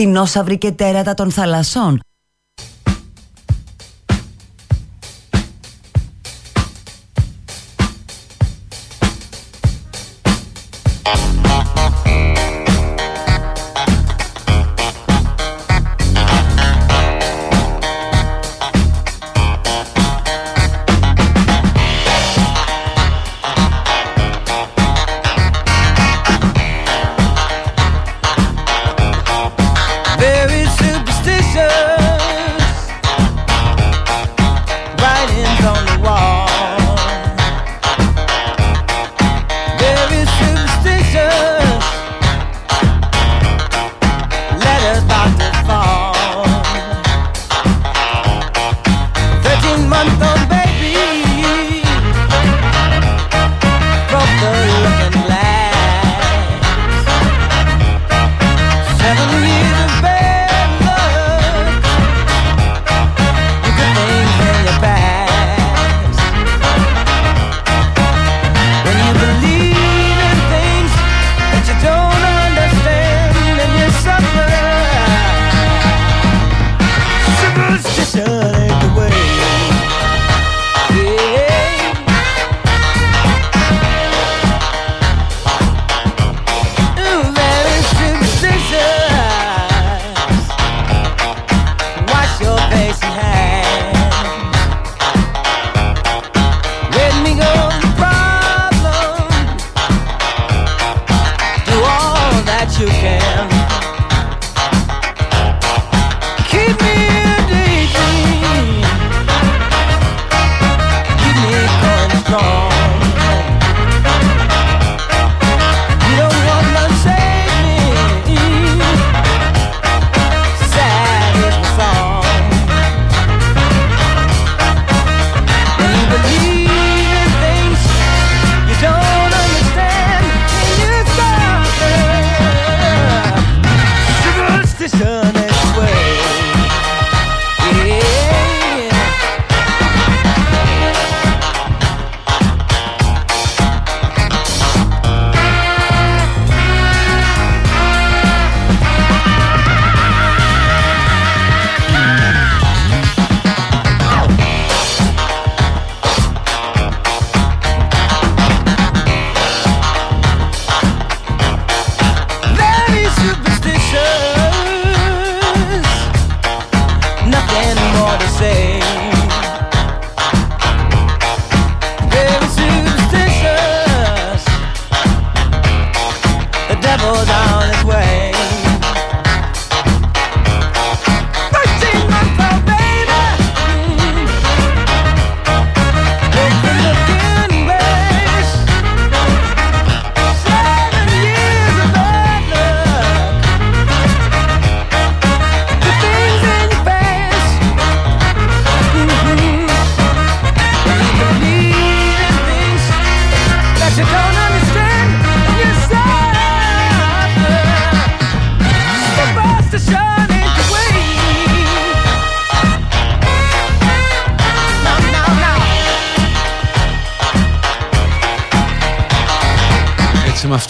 δεινόσαυροι και τέρατα των θαλασσών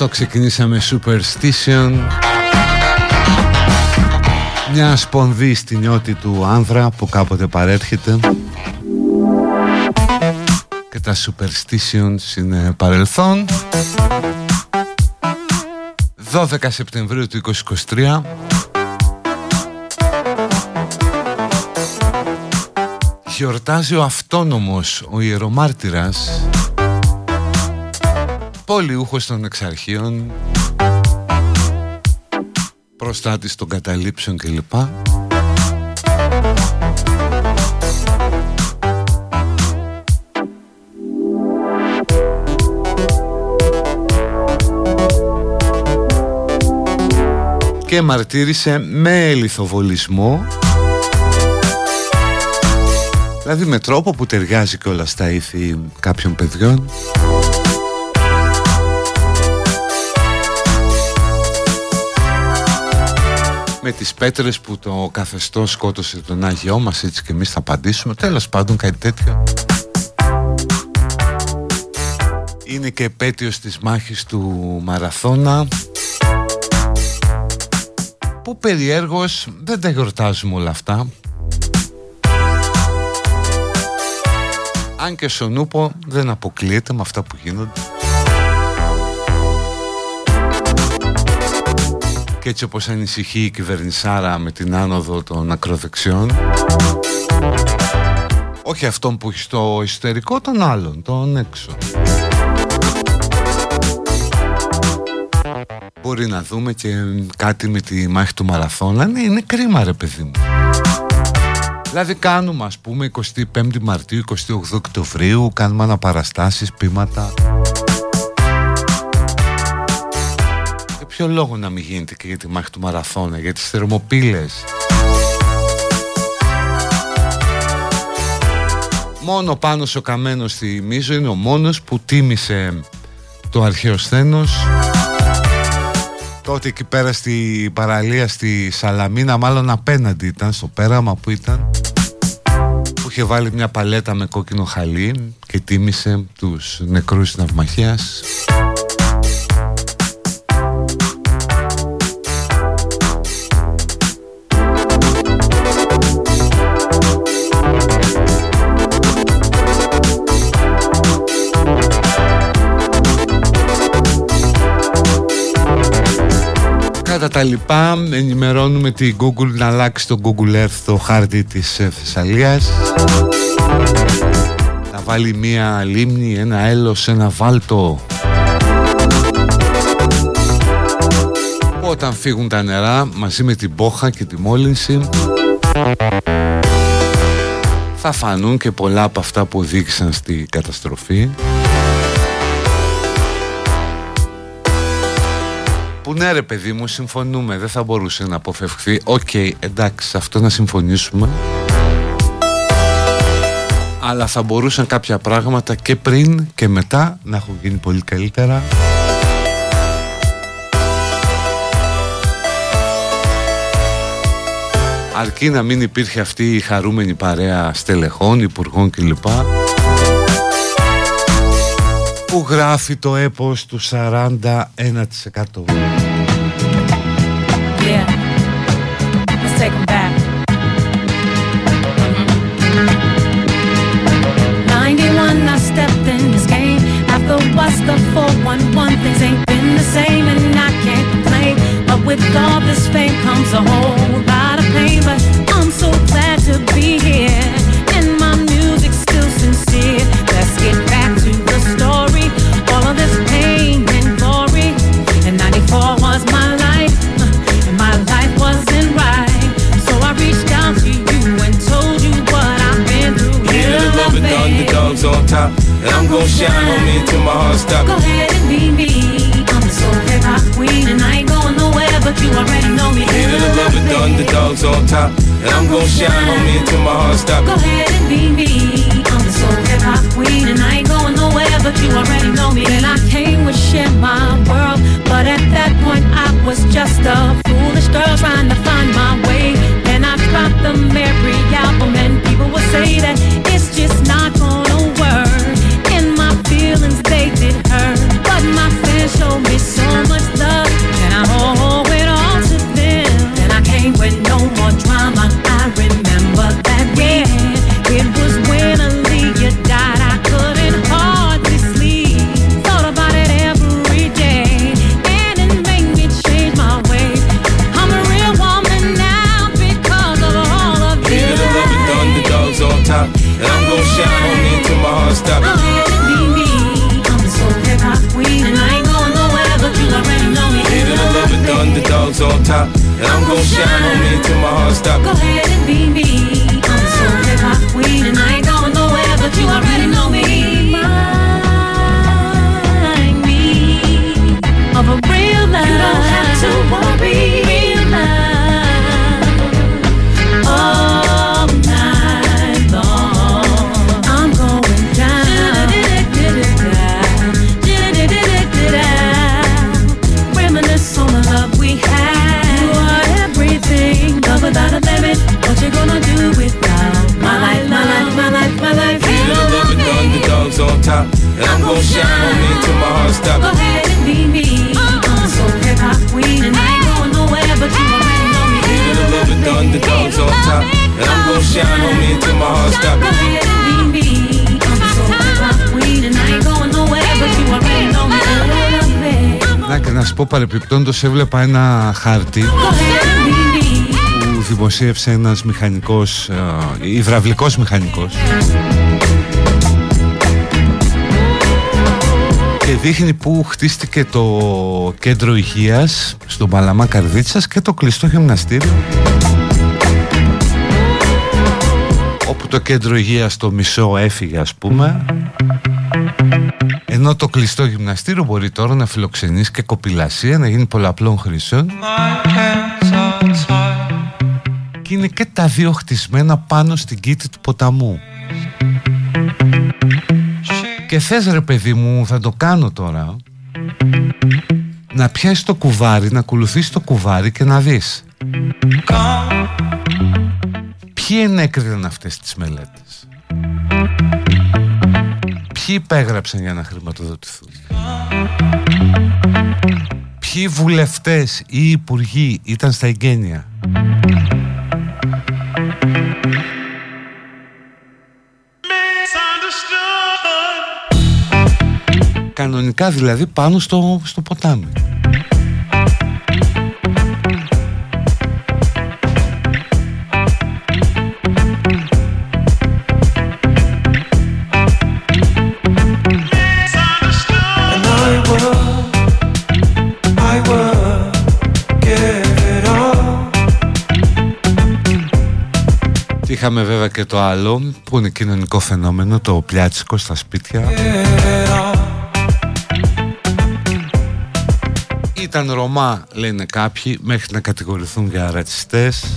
αυτό ξεκινήσαμε Superstition. Μια σπονδή στη νιώτη του άνδρα που κάποτε παρέρχεται. Και τα Superstitions είναι παρελθόν. 12 Σεπτεμβρίου του 2023 Γιορτάζει ο αυτόνομος, ο ιερομάρτυρας Πολιούχος των εξαρχείων. Προστάτης των καταλήψεων κλπ. Και μαρτύρησε με λιθοβολισμό. Δηλαδή με τρόπο που ταιριάζει και όλα στα ήθη κάποιων παιδιών με τις πέτρες που το καθεστώς σκότωσε τον Άγιό μας έτσι και εμείς θα απαντήσουμε. Τέλος πάντων κάτι τέτοιο. Είναι και επέτειος της μάχης του Μαραθώνα. Που περιέργως δεν τα γιορτάζουμε όλα αυτά. Αν και στον Ούπο δεν αποκλείεται με αυτά που γίνονται και έτσι όπως ανησυχεί η κυβερνησάρα με την άνοδο των ακροδεξιών όχι αυτόν που έχει στο εσωτερικό, τον άλλον, τον έξω. Μπορεί να δούμε και κάτι με τη μάχη του Μαραθώνα. Ναι, είναι κρίμα ρε παιδί μου. Δηλαδή κάνουμε ας πούμε 25 Μαρτίου, 28 Οκτωβρίου, κάνουμε αναπαραστάσεις, πείματα. Ποιο λόγο να μην γίνεται και για τη μάχη του Μαραθώνα, για τις θερμοπύλες; Μόνο πάνω ο Καμένος στη Μίζο είναι ο μόνος που τίμησε το αρχαίο σθένος Τότε εκεί πέρα στη παραλία στη Σαλαμίνα μάλλον απέναντι ήταν στο πέραμα που ήταν που είχε βάλει μια παλέτα με κόκκινο χαλί και τίμησε τους νεκρούς ναυμαχίας κατά τα λοιπά. Ενημερώνουμε την Google να αλλάξει το Google Earth το χάρτη της ε, Θεσσαλίας. Να βάλει μία λίμνη, ένα έλος, ένα βάλτο. Όταν φύγουν τα νερά μαζί με την πόχα και τη μόλυνση θα φανούν και πολλά από αυτά που οδήγησαν στη καταστροφή Που ναι ρε παιδί μου συμφωνούμε Δεν θα μπορούσε να αποφευχθεί. OK okay, εντάξει αυτό να συμφωνήσουμε. Αλλά θα μπορούσαν κάποια πράγματα και πριν και μετά Να έχουν γίνει πολύ καλύτερα. Αρκεί να μην υπήρχε αυτή η χαρούμενη παρέα στελεχών, υπουργών κλπ. Που γράφει το έπος του 41%. Let's take back. Mm-hmm. 91, I stepped in this game. After what's the 411, things ain't been the same, and I can't complain. But with all this fame comes a whole lot of pain. But I'm so glad to be here, And I'm gonna shine on me until my heart stops. Go ahead and be me. I'm the soul hip hop queen, and I ain't going nowhere, but you already know me. Yeah, the love the underdogs on top. And I'm gonna shine on me until my heart stops. Go ahead and be me. I'm the soul hip hop queen, and I ain't going nowhere, but you already know me. And I came with share my world, but at that point I was just a foolish girl trying to find my way. Then I dropped the Mary album, and people would say that it's just not remember I'm shine on me until my heart stops. Go ahead and be me. I'm the soul hip hop queen, and I ain't going nowhere, but you already know me. Remind me of a real love. You don't have to worry. top. And I'm gon' shine on me. Till να σου πω παρεπιπτόντως έβλεπα ένα χάρτη που δημοσίευσε ένας μηχανικός, ε, υδραυλικός μηχανικός. Και δείχνει που χτίστηκε το κέντρο υγείας στον Παλαμά Καρδίτσας και το κλειστό γυμναστήριο. Όπου το κέντρο υγείας το μισό έφυγε ας πούμε. Ενώ το κλειστό γυμναστήριο μπορεί τώρα να φιλοξενήσει και κοπηλασία να γίνει πολλαπλών χρήσεων και είναι και τα δύο χτισμένα πάνω στην κήτη του ποταμού και θες ρε παιδί μου θα το κάνω τώρα. Να πιάσεις το κουβάρι Να ακολουθείς το κουβάρι και να δεις. Ποιοι ενέκριναν αυτές τις μελέτες; Ποιοι υπέγραψαν για να χρηματοδοτηθούν; Ποιοι βουλευτές ή υπουργοί ήταν στα εγγένεια; Κανονικά δηλαδή πάνω στο, στο ποτάμι. Είχαμε βέβαια και το άλλο που είναι κοινωνικό φαινόμενο, το πλιάτσικο στα σπίτια. Ήταν Ρωμά λένε κάποιοι μέχρι να κατηγορηθούν για ρατσιστές.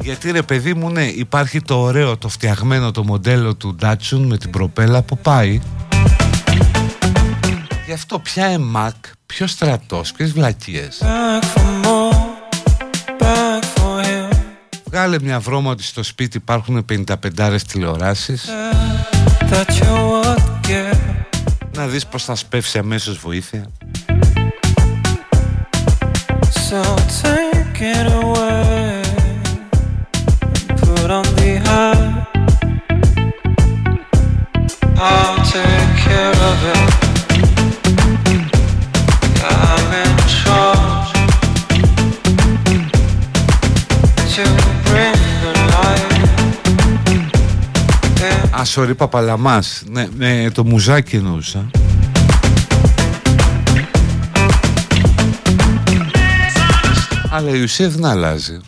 Γιατί ρε παιδί μου ναι υπάρχει το ωραίο το φτιαγμένο το μοντέλο του Ντάτσουν με την προπέλα που πάει. Γι' αυτό πια εμάκ, ποιος στρατός, ποιες βλακίες. Βγάλε μια βρώμα ότι στο σπίτι υπάρχουν 55 τηλεοράσεις να δεις πως θα σπεύσει αμέσως βοήθεια So take it away Put on the high I'll take care of it sorry, Παπαλαμάς. Ναι, ναι, το μουζάκι εννοούσα. Αλλά η ουσία δεν αλλάζει.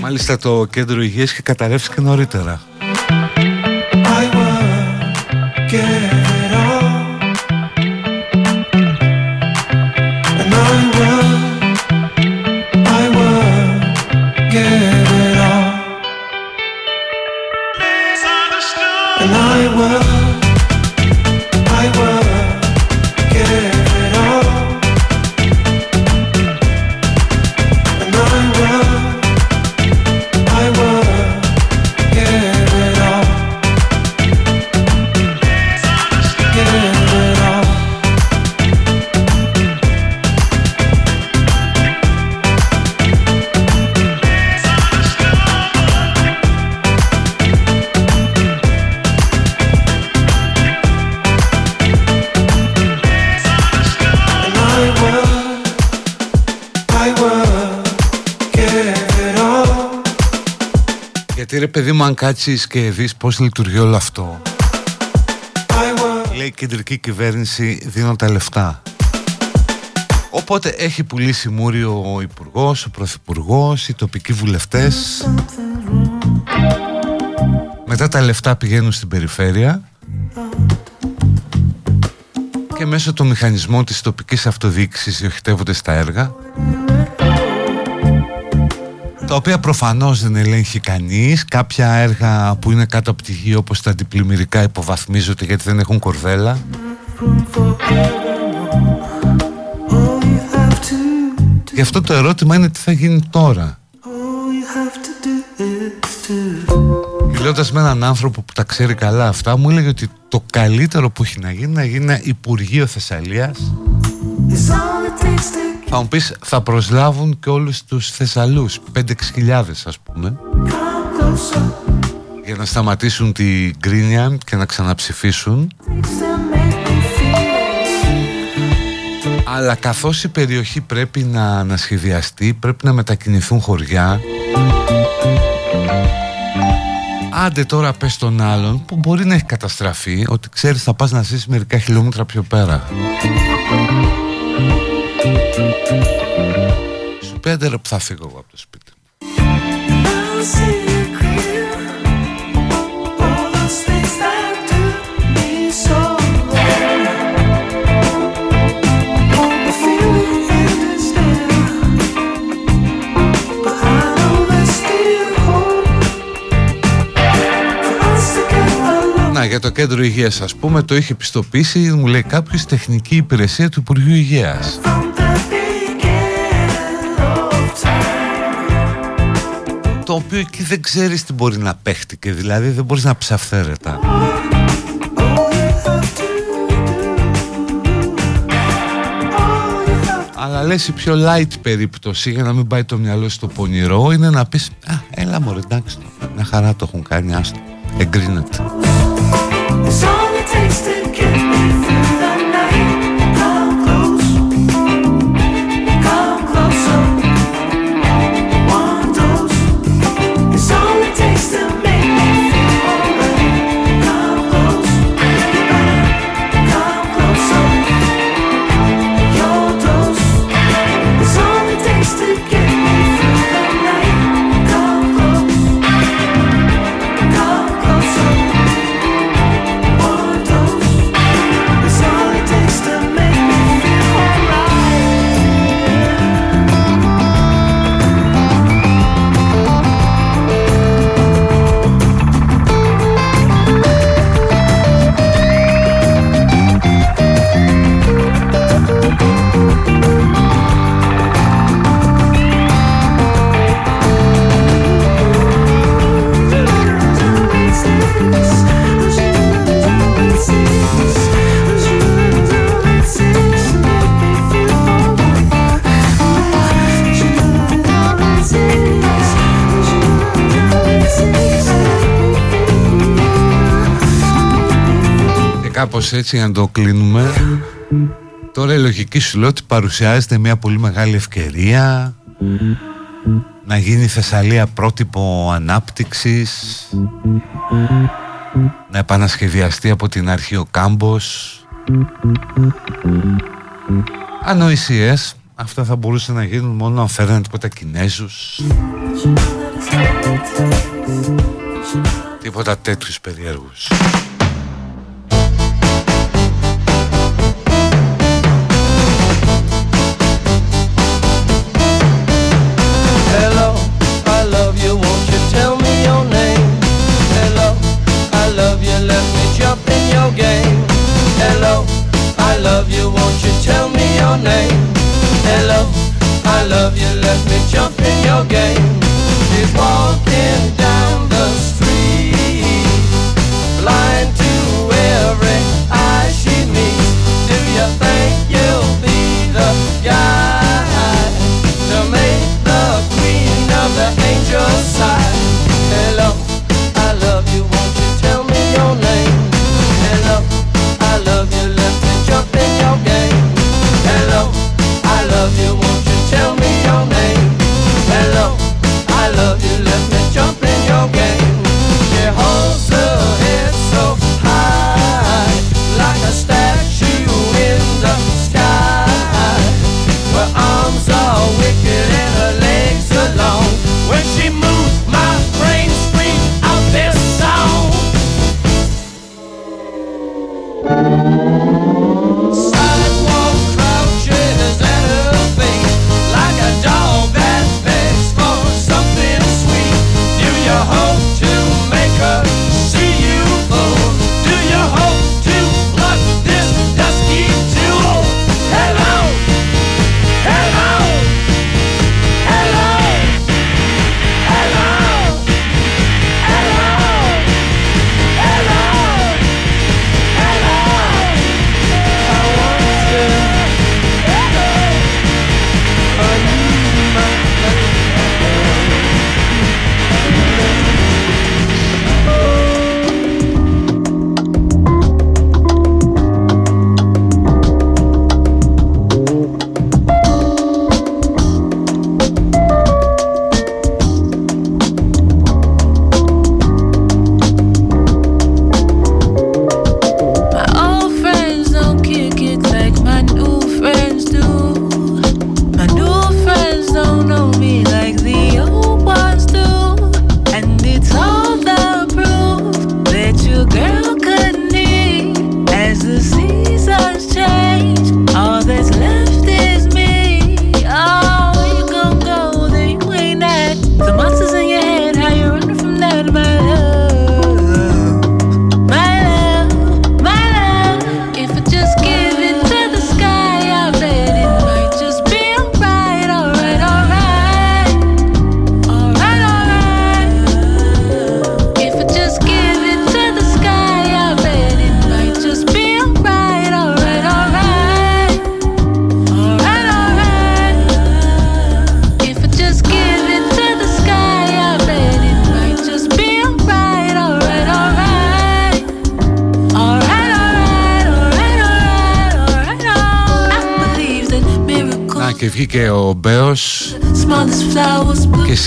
Μάλιστα το κέντρο υγείας και καταρρεύσει νωρίτερα. Ρε παιδί μου αν κάτσεις και δεις πως λειτουργεί όλο αυτό. Λέει η κεντρική κυβέρνηση δίνω τα λεφτά Οπότε έχει πουλήσει μούριο ο υπουργός, ο πρωθυπουργός, οι τοπικοί βουλευτές. Μετά τα λεφτά πηγαίνουν στην περιφέρεια. Και μέσω των μηχανισμών της τοπικής αυτοδιοίκησης διοχετεύονται στα έργα τα οποία προφανώς δεν ελέγχει κανείς. Κάποια έργα που είναι κάτω από τη γη όπως τα αντιπλημμυρικά υποβαθμίζονται γιατί δεν έχουν κορδέλα. Γι' αυτό το ερώτημα είναι τι θα γίνει τώρα. Μιλώντας με έναν άνθρωπο που τα ξέρει καλά αυτά μου έλεγε ότι το καλύτερο που έχει να γίνει να γίνει Υπουργείο Θεσσαλίας θα μου πεις θα προσλάβουν και όλους τους Θεσσαλούς 5-6 ας πούμε. Για να σταματήσουν τη γκρίνια και να ξαναψηφίσουν. Αλλά καθώς η περιοχή πρέπει να ανασχεδιαστεί πρέπει να μετακινηθούν χωριά. Άντε τώρα πες τον άλλον που μπορεί να έχει καταστραφεί ότι ξέρεις θα πας να ζήσεις μερικά χιλιόμετρα πιο πέρα Σου πέντε που θα φύγω εγώ από το σπίτι Να, για το κέντρο υγείας ας πούμε το είχε πιστοποιήσει μου λέει κάποιος τεχνική υπηρεσία του Υπουργείου Υγείας το οποίο εκεί δεν ξέρεις τι μπορεί να παίχτηκε δηλαδή δεν μπορείς να ψαφθέρετα. Αλλά λες η πιο light περίπτωση για να μην πάει το μυαλό στο πονηρό είναι να πεις α, έλα μωρέ εντάξει μια χαρά το έχουν κάνει άστο εγκρίνεται κάπως έτσι να το κλείνουμε. Τώρα η λογική σου λέει ότι παρουσιάζεται μια πολύ μεγάλη ευκαιρία να γίνει η Θεσσαλία πρότυπο ανάπτυξης να επανασχεδιαστεί από την αρχή ο κάμπος. Ανοησίες αυτά θα μπορούσε να γίνουν μόνο αν φέρνανε τίποτα Κινέζους. Τίποτα τέτοιους περίεργους let me jump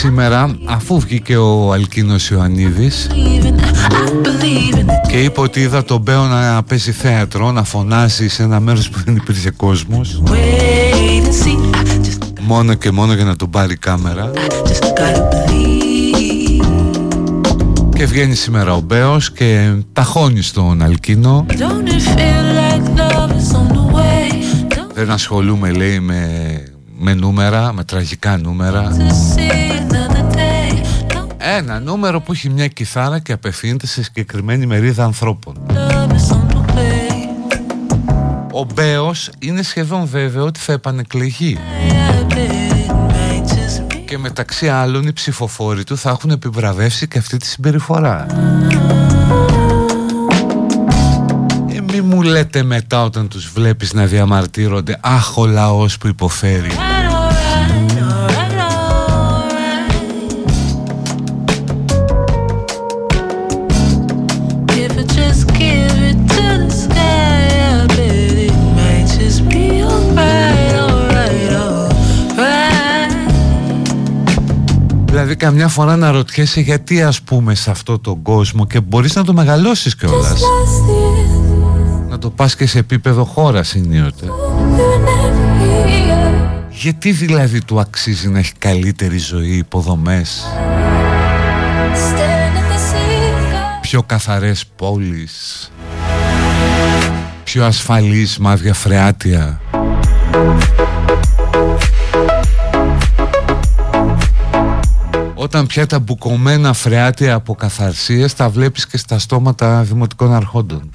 σήμερα αφού βγήκε ο Αλκίνος Ιωαννίδης Και είπε ότι είδα τον Μπέο να παίζει θέατρο Να φωνάζει σε ένα μέρος που δεν υπήρχε κόσμος. Μόνο και μόνο για να τον πάρει κάμερα. Και βγαίνει σήμερα ο Μπέος και ταχώνει στον Αλκίνο. Δεν ασχολούμαι λέει με, με νούμερα, με τραγικά νούμερα Ένα νούμερο που έχει μια κιθάρα και απευθύνεται σε συγκεκριμένη μερίδα ανθρώπων Ο Μπέος είναι σχεδόν βέβαιο ότι θα επανεκλεγεί και μεταξύ άλλων οι ψηφοφόροι του θα έχουν επιβραβεύσει και αυτή τη συμπεριφορά. Ε, μη μου λέτε μετά όταν τους βλέπεις να διαμαρτύρονται «Αχ, ο λαός που υποφέρει». Καμιά φορά να ρωτιέσαι γιατί ας πούμε σε αυτό τον κόσμο και μπορείς να το μεγαλώσεις κιόλας. Να το πας και σε επίπεδο χώρας ενίοτε. Γιατί δηλαδή του αξίζει να έχει καλύτερη ζωή, υποδομές; Πιο καθαρές πόλεις. Πιο ασφαλής μάδια φρεάτια Όταν πια τα μπουκωμένα φρεάτια από καθαρσίες τα βλέπεις και στα στόματα δημοτικών αρχόντων.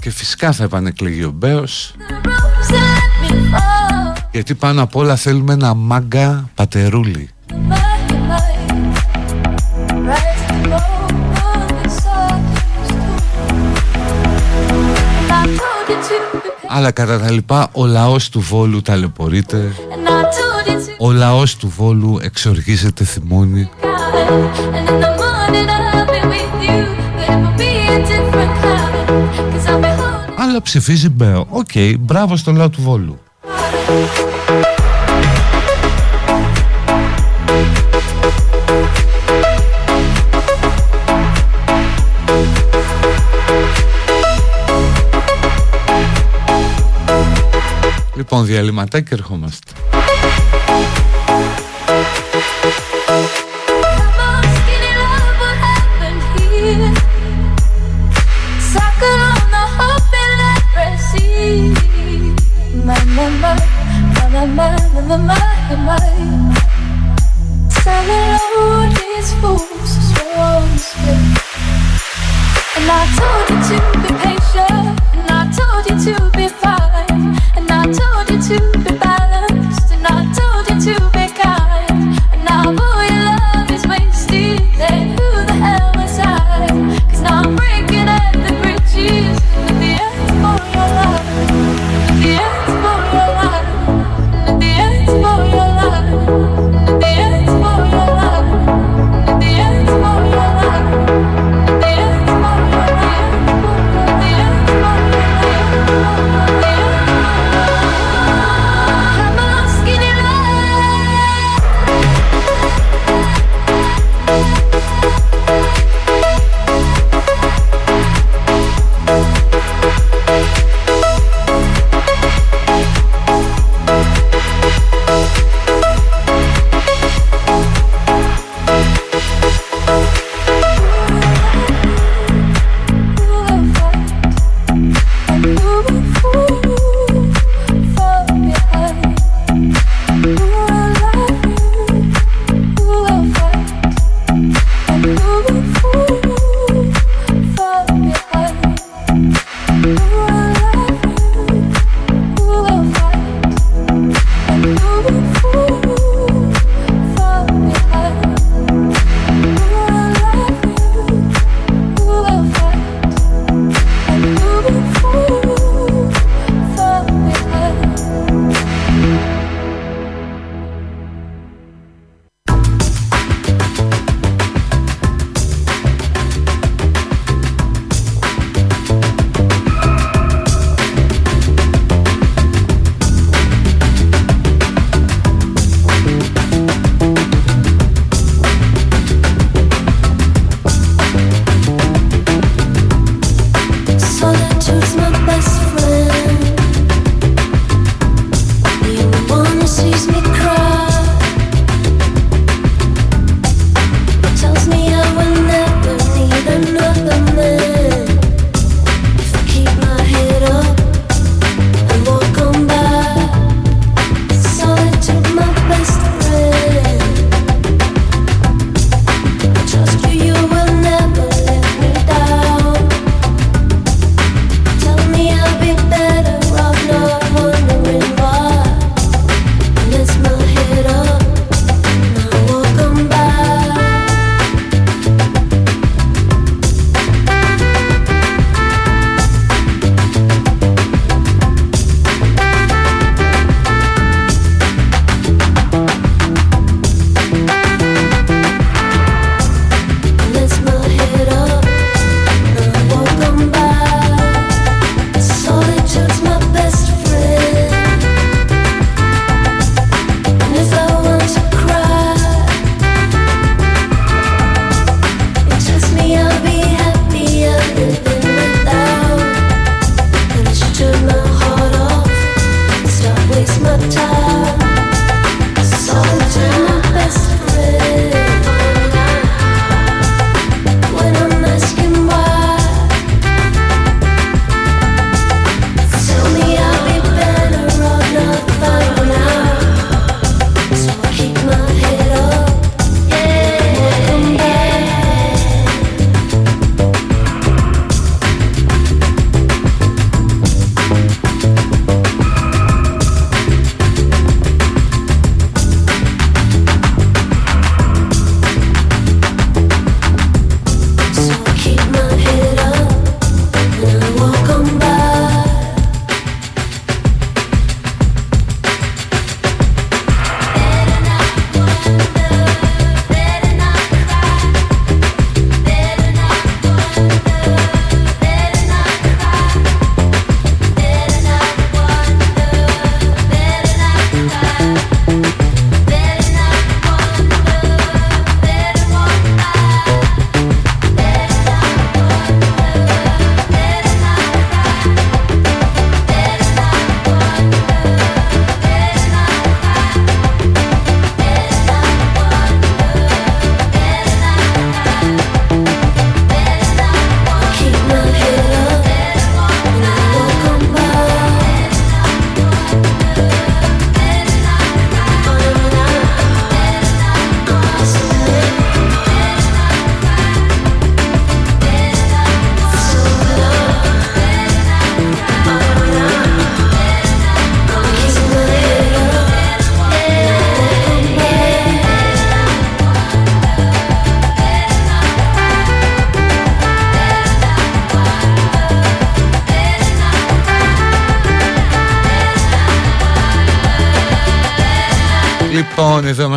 Και φυσικά θα επανεκλεγεί ο Μπέος Γιατί πάνω απ' όλα θέλουμε ένα μάγκα πατερούλι Αλλά κατά τα λοιπά ο λαός του Βόλου ταλαιπωρείται. Ο λαός του Βόλου εξοργίζεται θυμώνει. Αλλά ψηφίζει Μπέο OK, okay, μπράβο στο λαό του Βόλου Λοιπόν, διαλυματάκι και ερχόμαστε. And I told you to be patient, and I told you to to the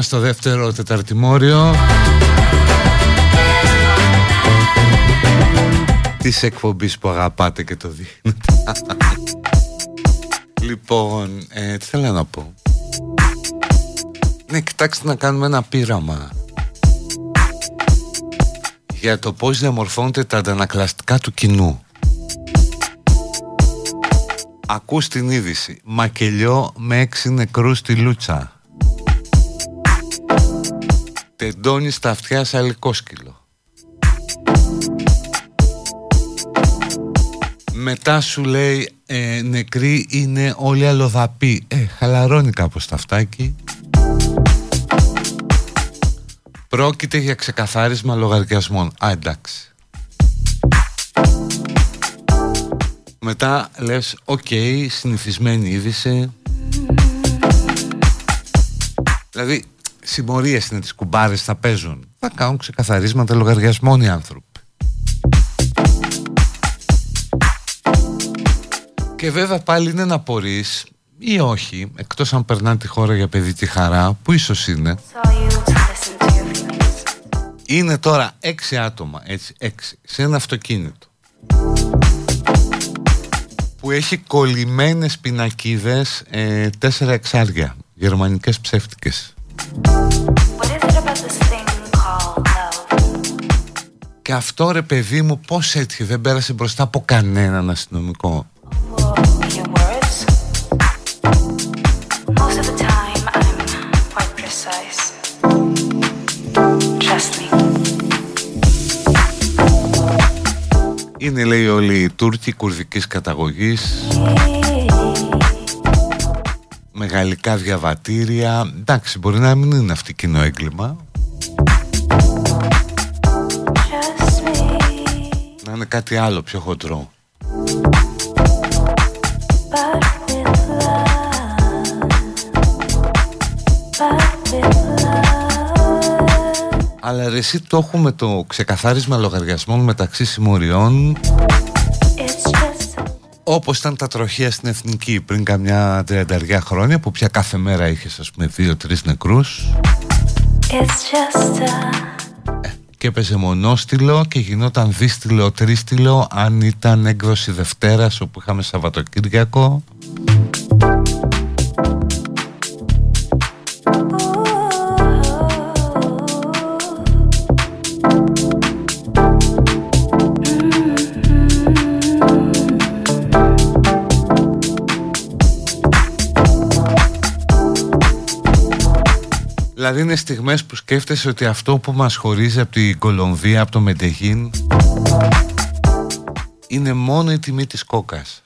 Λοιπόν, εδώ είμαστε στο δεύτερο τεταρτημόριο. Της εκπομπής που αγαπάτε και το δείχνετε Λοιπόν, ε, τι θέλω να πω. Ναι, κοιτάξτε να κάνουμε ένα πείραμα. Για το πώς διαμορφώνονται τα αντανακλαστικά του κοινού. Ακούς την είδηση. Μακελιό με έξι νεκρούς στη Λούτσα τεντώνεις τα αυτιά σαν σκύλο. Μετά σου λέει ε, νεκροί είναι όλοι αλλοδαποί. Ε, χαλαρώνει κάπως το αυτάκι. Πρόκειται για ξεκαθάρισμα λογαριασμών. Α, εντάξει. Μετά λες, OK, okay, συνηθισμένη είδηση. Δηλαδή, συμμορίες είναι τις κουμπάρες θα παίζουν. Θα κάνουν ξεκαθαρίσματα λογαριασμών οι άνθρωποι. Και βέβαια πάλι είναι να πορείς ή όχι εκτός αν περνάνε τη χώρα για παιδί τη χαρά που ίσως είναι. Είναι τώρα έξι άτομα έτσι έξι σε ένα αυτοκίνητο. Που έχει κολλημένες πινακίδες ε, τέσσερα εξάρια γερμανικές ψεύτικες και αυτό ρε παιδί μου πώς έτυχε; Δεν πέρασε μπροστά από κανέναν αστυνομικό. Είναι λέει όλοι οι Τούρκοι κουρδικής καταγωγής μεγαλικά διαβατήρια. Εντάξει μπορεί να μην είναι αυτή κοινό έγκλημα. Να είναι κάτι άλλο πιο χοντρό. Αλλά ρε, εσύ το έχουμε το ξεκαθάρισμα λογαριασμών μεταξύ συμμοριών όπως ήταν τα τροχεία στην Εθνική πριν καμιά τριανταριά χρόνια που πια κάθε μέρα είχες ας πούμε δύο-τρεις νεκρούς. Ε, και έπαιζε μονόστιλο και γινόταν δίστιλο, τρίστιλο αν ήταν έκδοση Δευτέρας όπου είχαμε Σαββατοκύριακο Δηλαδή είναι στιγμές που σκέφτεσαι ότι αυτό που μας χωρίζει από την Κολομβία, από το Μεντεγίν είναι μόνο η τιμή της κόκας.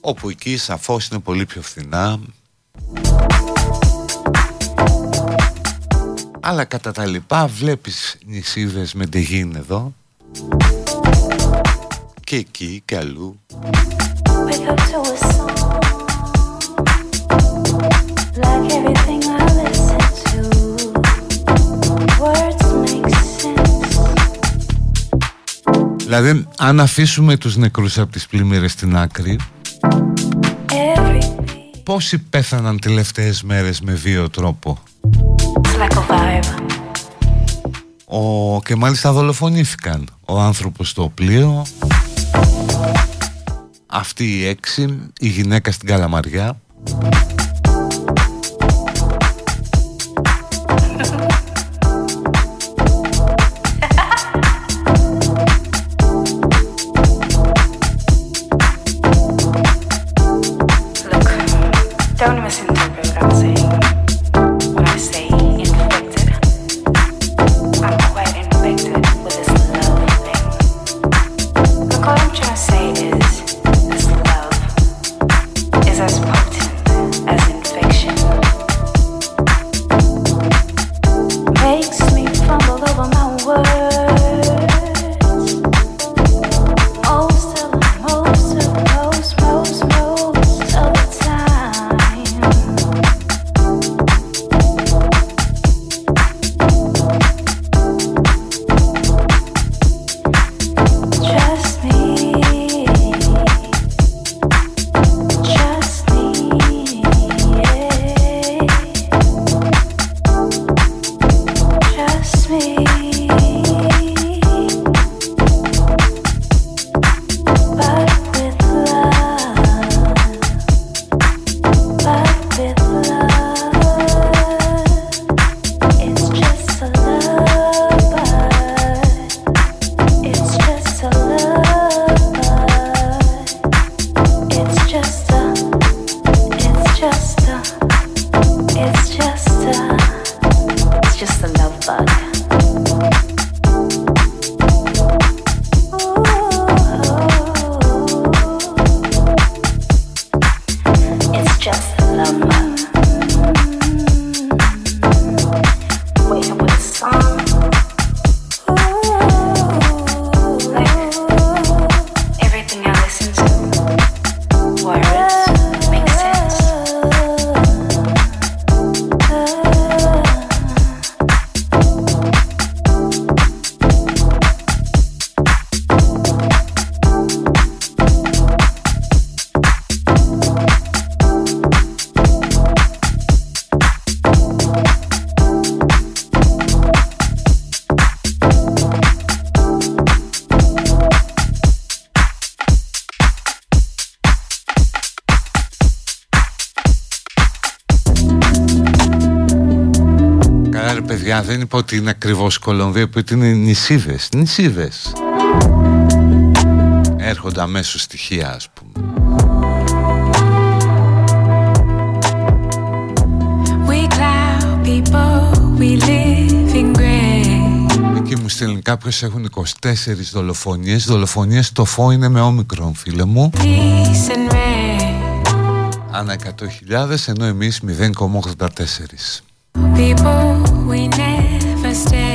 Όπου εκεί σαφώς είναι πολύ πιο φθηνά. Αλλά κατά τα λοιπά βλέπεις νησίδες Μεντεγίν εδώ. Και εκεί και αλλού Δηλαδή αν αφήσουμε τους νεκρούς από τις πλημμύρες στην άκρη Πόσοι πέθαναν τελευταίες μέρες με βίο τρόπο; ο... Και μάλιστα δολοφονήθηκαν. Ο άνθρωπος στο πλοίο Αυτή η έξι Η γυναίκα στην Καλαμαριά δεν είπα ότι είναι ακριβώς Κολομβία που είναι νησίδες, νησίδες. Έρχονται αμέσως στοιχεία ας πούμε. Εκεί μου στέλνει κάποιος έχουν 24 δολοφονίες. Δολοφονίες το φω είναι με όμικρον φίλε μου. Ανά 100.000 ενώ εμείς 0,84 People we never stay.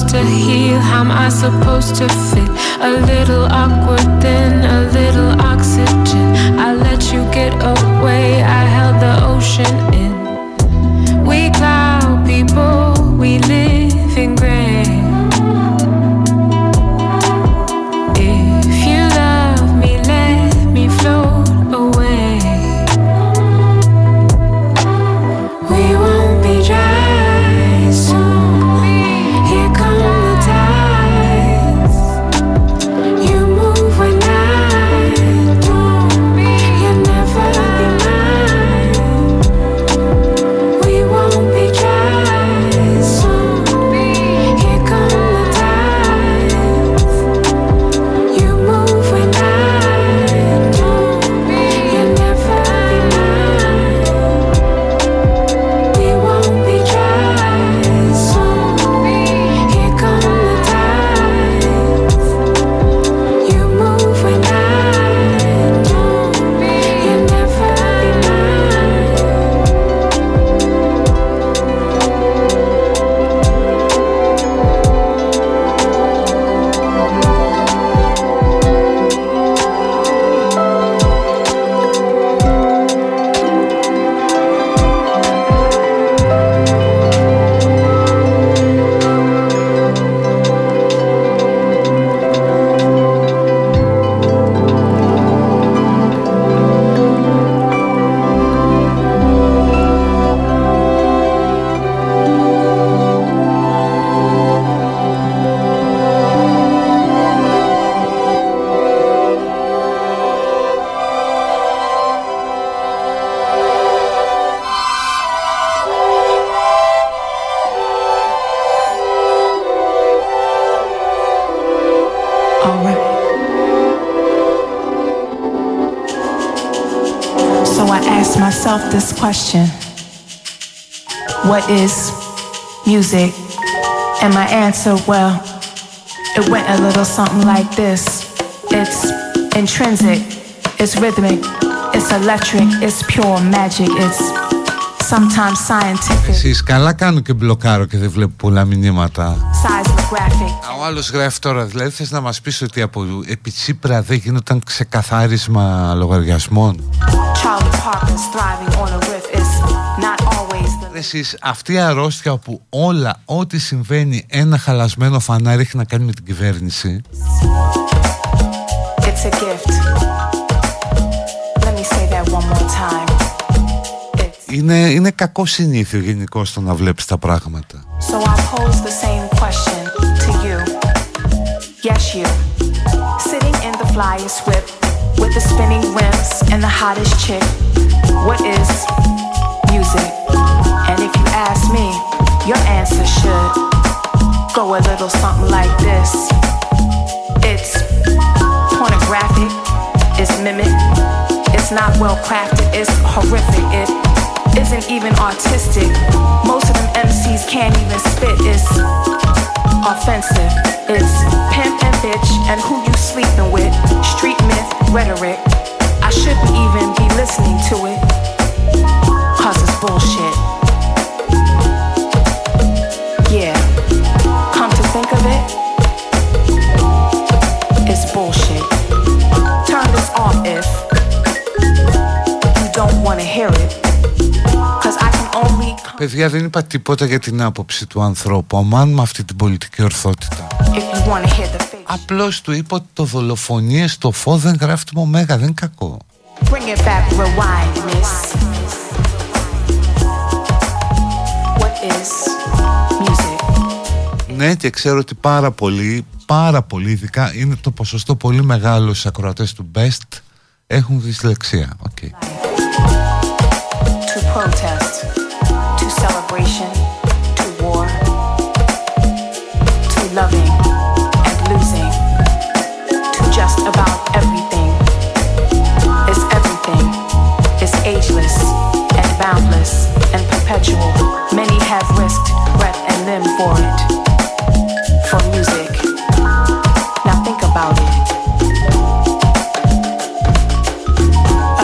Supposed to heal? How am I supposed to fit? A little awkward, then a little oxygen. I let you get away, I held the ocean this question What is music? And my answer, well, it went a little something like this It's intrinsic, it's rhythmic, it's electric, it's pure magic, it's sometimes scientific. Εσείς καλά κάνω και μπλοκάρω και δεν βλέπω πολλά μηνύματα. Ο άλλος γράφει τώρα, δηλαδή θες να μας πεις ότι από επί Τσίπρα δεν γίνονταν ξεκαθάρισμα λογαριασμών. Εσείς αυτή η αρρώστια που όλα, ό,τι συμβαίνει ένα χαλασμένο φανάρι έχει να κάνει με την κυβέρνηση It's a gift. Let me say that one more time. είναι, είναι κακό συνήθειο γενικώ το να βλέπεις τα πράγματα. So I pose the same question to you. Yes, you. Sitting in the flyest whip with the spinning rims and the hottest chick. What is music? Ask me, your answer should go a little something like this. It's pornographic, it's mimic, it's not well crafted, it's horrific, it isn't even artistic. Most of them MCs can't even spit, it's offensive. It's pimp and bitch and who you sleeping with, street myth, rhetoric. I shouldn't even be listening to it, cause it's bullshit. Think of it, it's bullshit. Turn this off if you don't want to hear it. Cause I can only Παιδιά δεν είπα τίποτα για την άποψη του ανθρώπου αμάν με αυτή την πολιτική ορθότητα if you want to hear the face. Απλώς του είπα ότι το δολοφονίε στο φω δεν γράφει το ωμέγα, δεν είναι κακό Bring it back, rewind, miss. What is music? Ναι και ξέρω ότι πάρα πολύ, πάρα πολύ ειδικά είναι το ποσοστό πολύ μεγάλο στους ακροατές του Best έχουν δυσλεξία. Okay. To protest, to celebration, to war, to loving and losing, to just about everything. It's everything. It's ageless and boundless and perpetual. Many have risked breath and limb for it.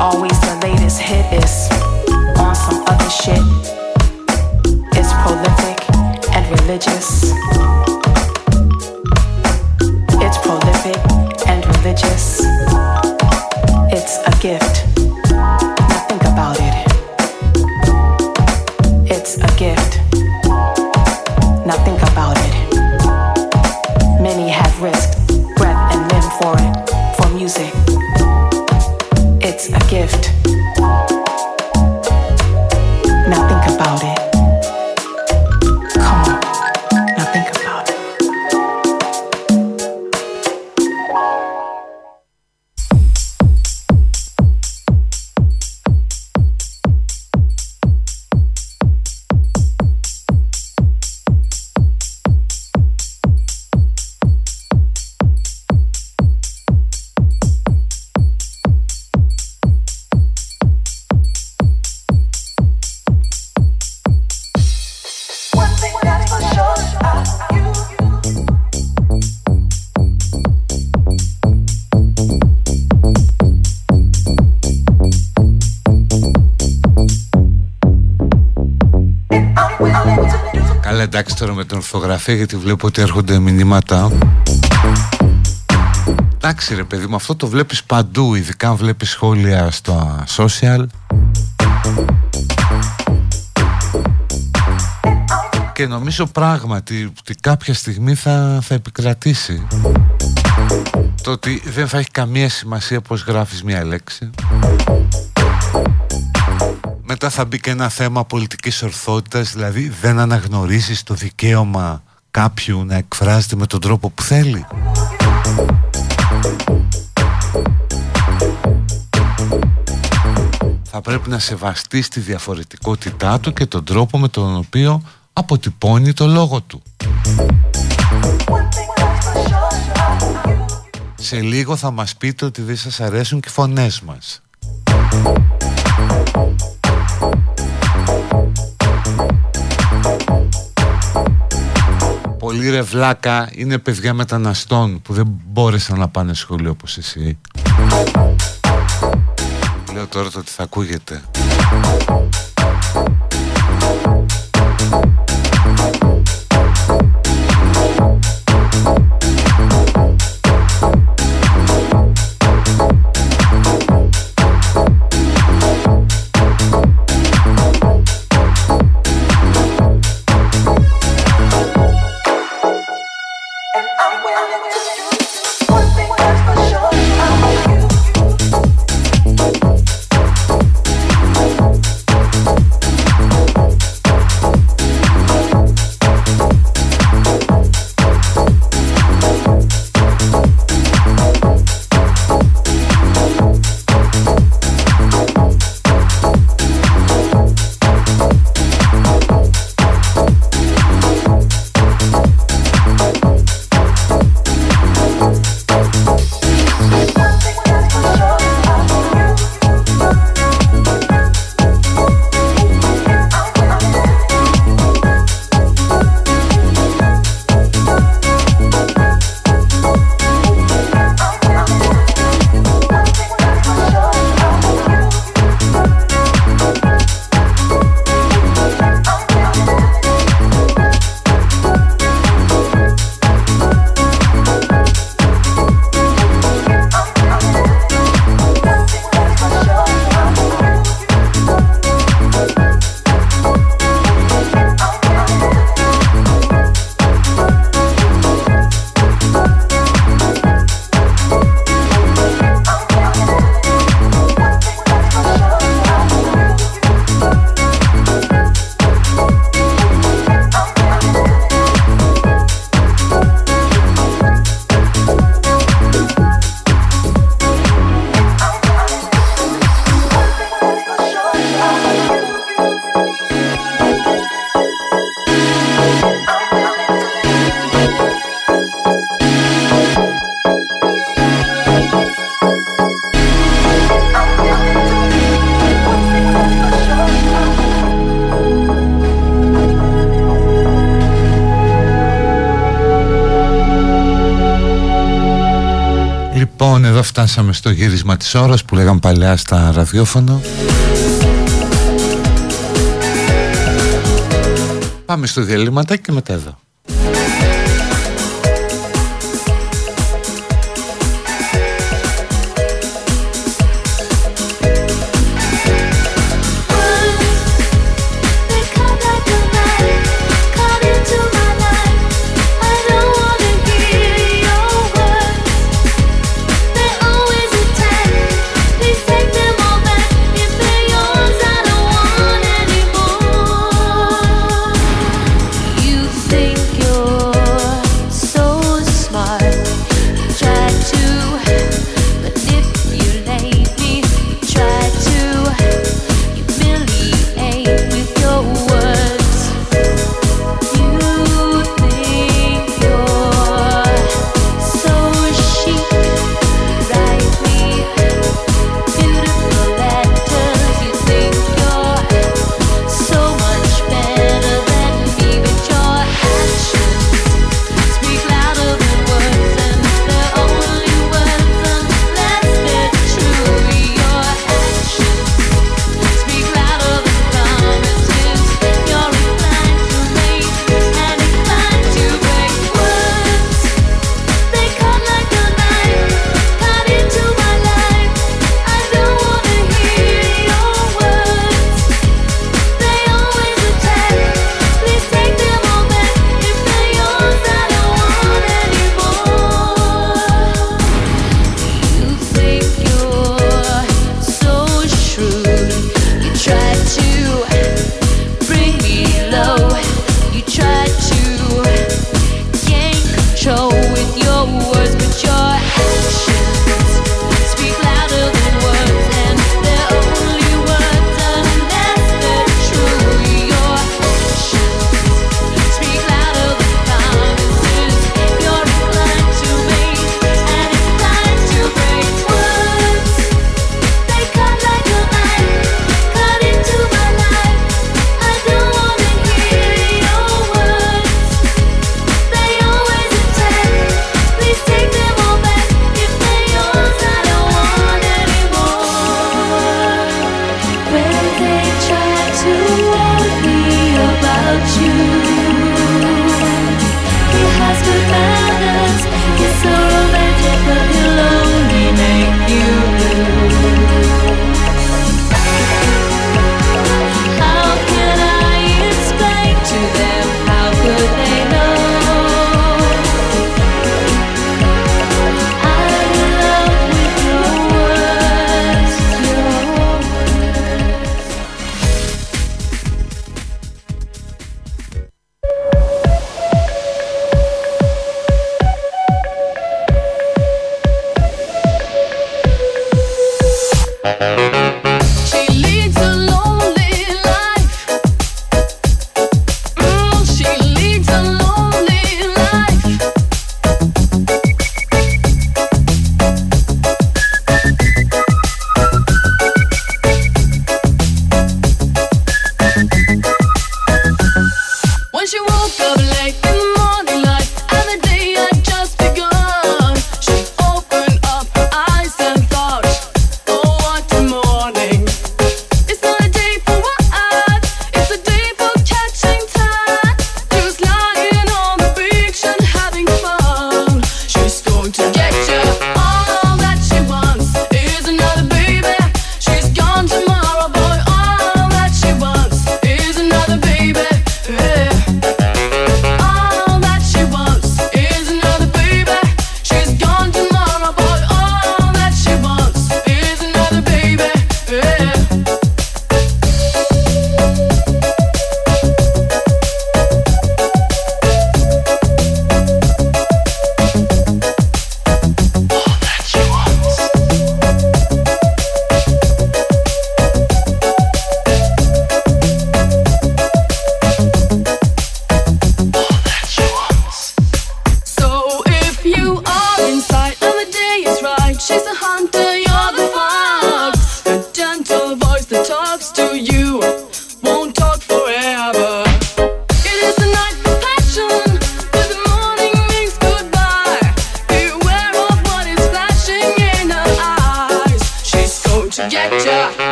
always the latest hit is on some other shit. It's prolific and religious. It's prolific and religious. It's a gift. Την ορθογραφία γιατί βλέπω ότι έρχονται μηνύματα. Εντάξει ρε παιδί μου αυτό το βλέπεις παντού ειδικά αν βλέπεις σχόλια στο social. Και νομίζω πράγματι ότι κάποια στιγμή θα, θα επικρατήσει το ότι δεν θα έχει καμία σημασία πως γράφεις μια λέξη μετά θα μπει και ένα θέμα πολιτικής ορθότητας δηλαδή δεν αναγνωρίζεις το δικαίωμα κάποιου να εκφράζεται με τον τρόπο που θέλει. Θα πρέπει να σεβαστείς τη διαφορετικότητά του και τον τρόπο με τον οποίο αποτυπώνει το λόγο του. Σε λίγο θα μας πείτε ότι δεν σας αρέσουν και οι φωνές μας Πολύ ρε βλάκα είναι παιδιά μεταναστών που δεν μπόρεσαν να πάνε σχολείο όπως εσύ. Λέω τώρα το ότι θα ακούγεται φτάσαμε στο γύρισμα της ώρας που λέγαμε παλιά στα ραδιόφωνο Πάμε στο διαλύματα και μετά εδώ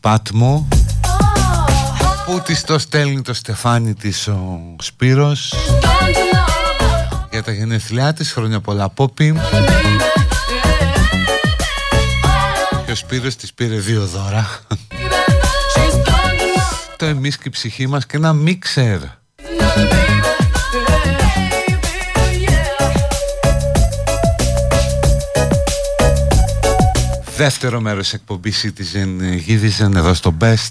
Πάτμο που της το στέλνει το στεφάνι της ο Σπύρος. Για τα γενέθλιά της χρόνια πολλά πόπι και ο Σπύρος της πήρε δύο δώρα. Το εμείς και η ψυχή μας και ένα μίξερ Δεύτερο μέρος εκπομπής Citizen Givision εδώ στο Best.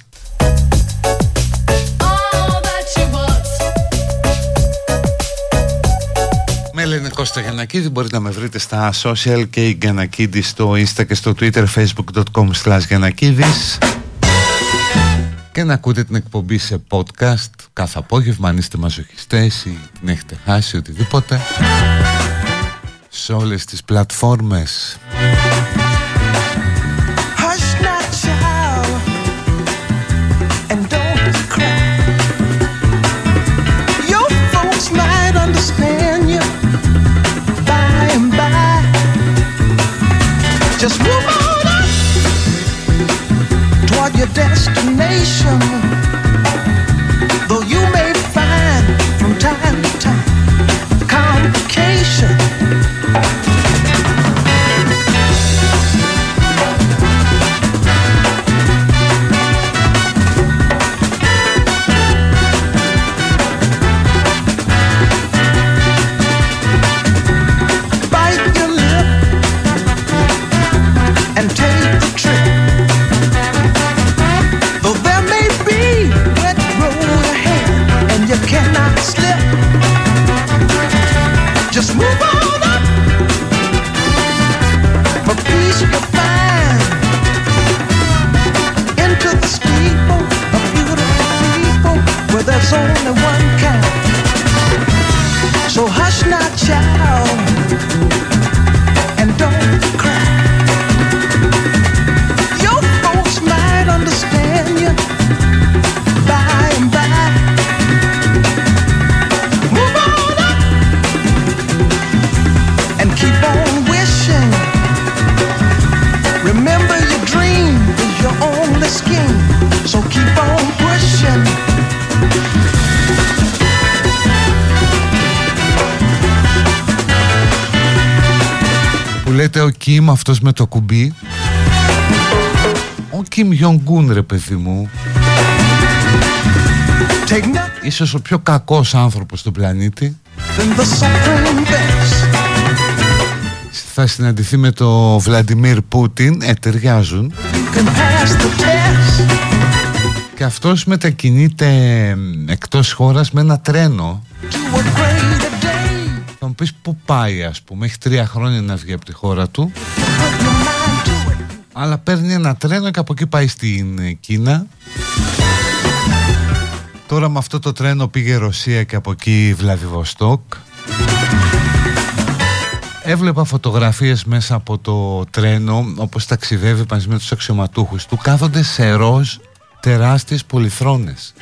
Με λένε Κώστα Γιανακίδη Μπορείτε να με βρείτε στα social και η Γιανακίδη στο insta και στο twitter facebook.com slash και να ακούτε την εκπομπή σε podcast κάθε απόγευμα αν είστε μαζοχιστές ή την έχετε χάσει οτιδήποτε σε όλες τις πλατφόρμες Just move on up toward your destination. So hush not, child. Λέτε ο Κιμ αυτός με το κουμπί. Ο Κιμ Γιονγκούν ρε παιδί μου. Ίσως ο πιο κακός άνθρωπος στον πλανήτη. Θα συναντηθεί με το Βλαντιμίρ Πούτιν Ε, ταιριάζουν. Και αυτός μετακινείται εκτός χώρας με ένα τρένο. Θα μου πεις που πάει ας πούμε Έχει τρία χρόνια να βγει από τη χώρα του Αλλά παίρνει ένα τρένο και από εκεί πάει στην Κίνα. Τώρα με αυτό το τρένο πήγε Ρωσία και από εκεί Βλαδιβοστόκ. Έβλεπα φωτογραφίες μέσα από το τρένο όπως ταξιδεύει μαζί με τους αξιωματούχους του κάθονται σε ροζ τεράστιες πολυθρόνες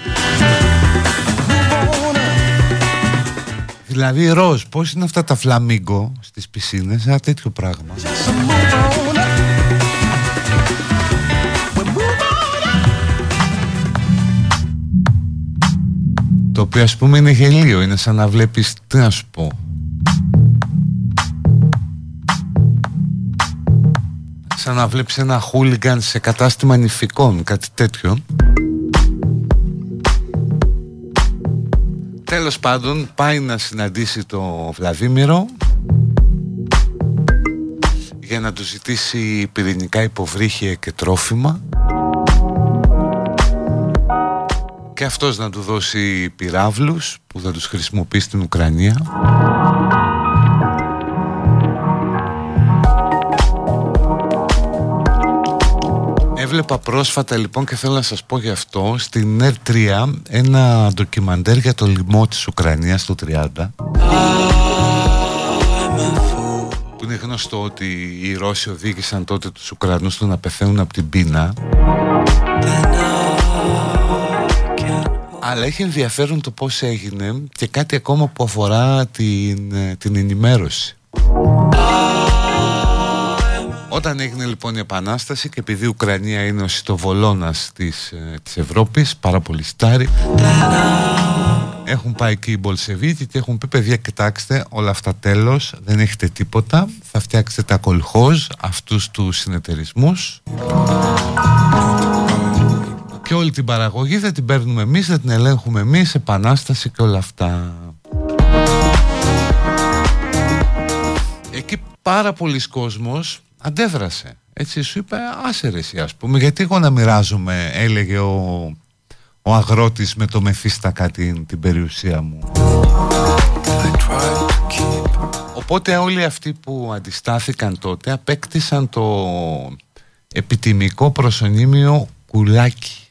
Δηλαδή ροζ, πώς είναι αυτά τα φλαμίγκο στις πισίνες, ένα τέτοιο πράγμα. Το οποίο ας πούμε είναι γελίο, είναι σαν να βλέπεις, τι να σου πω. Σαν να βλέπεις ένα χούλιγκαν σε κατάστημα νηφικών, κάτι τέτοιο Τέλος πάντων πάει να συναντήσει το Βλαδίμηρο για να του ζητήσει πυρηνικά υποβρύχια και τρόφιμα και αυτός να του δώσει πυράβλους που θα τους χρησιμοποιήσει στην Ουκρανία Έβλεπα πρόσφατα λοιπόν και θέλω να σας πω γι' αυτό στην ΕΡ3 ένα ντοκιμαντέρ για το λοιμό της Ουκρανίας το 30 που είναι γνωστό ότι οι Ρώσοι οδήγησαν τότε τους Ουκρανούς του να πεθαίνουν από την πείνα αλλά έχει ενδιαφέρον το πώς έγινε και κάτι ακόμα που αφορά την, ε, την ενημέρωση. Όταν έγινε λοιπόν η Επανάσταση και επειδή η Ουκρανία είναι ο σιτοβολώνας της, ε, της Ευρώπης, πάρα πολύ στάρι, έχουν πάει εκεί οι Μπολσεβίτοι και έχουν πει παιδιά κοιτάξτε όλα αυτά τέλος, δεν έχετε τίποτα, θα φτιάξετε τα κολχόζ, αυτούς τους συνεταιρισμούς και όλη την παραγωγή θα την παίρνουμε εμείς, θα την ελέγχουμε εμείς, επανάσταση και όλα αυτά. Εκεί πάρα πολλοί κόσμος αντέδρασε. Έτσι σου είπε άσε ρε εσύ ας πούμε γιατί εγώ να μοιράζομαι έλεγε ο, ο αγρότης με το μεφίστακα την, την περιουσία μου. Οπότε όλοι αυτοί που αντιστάθηκαν τότε απέκτησαν το επιτιμικό προσωνύμιο κουλάκι.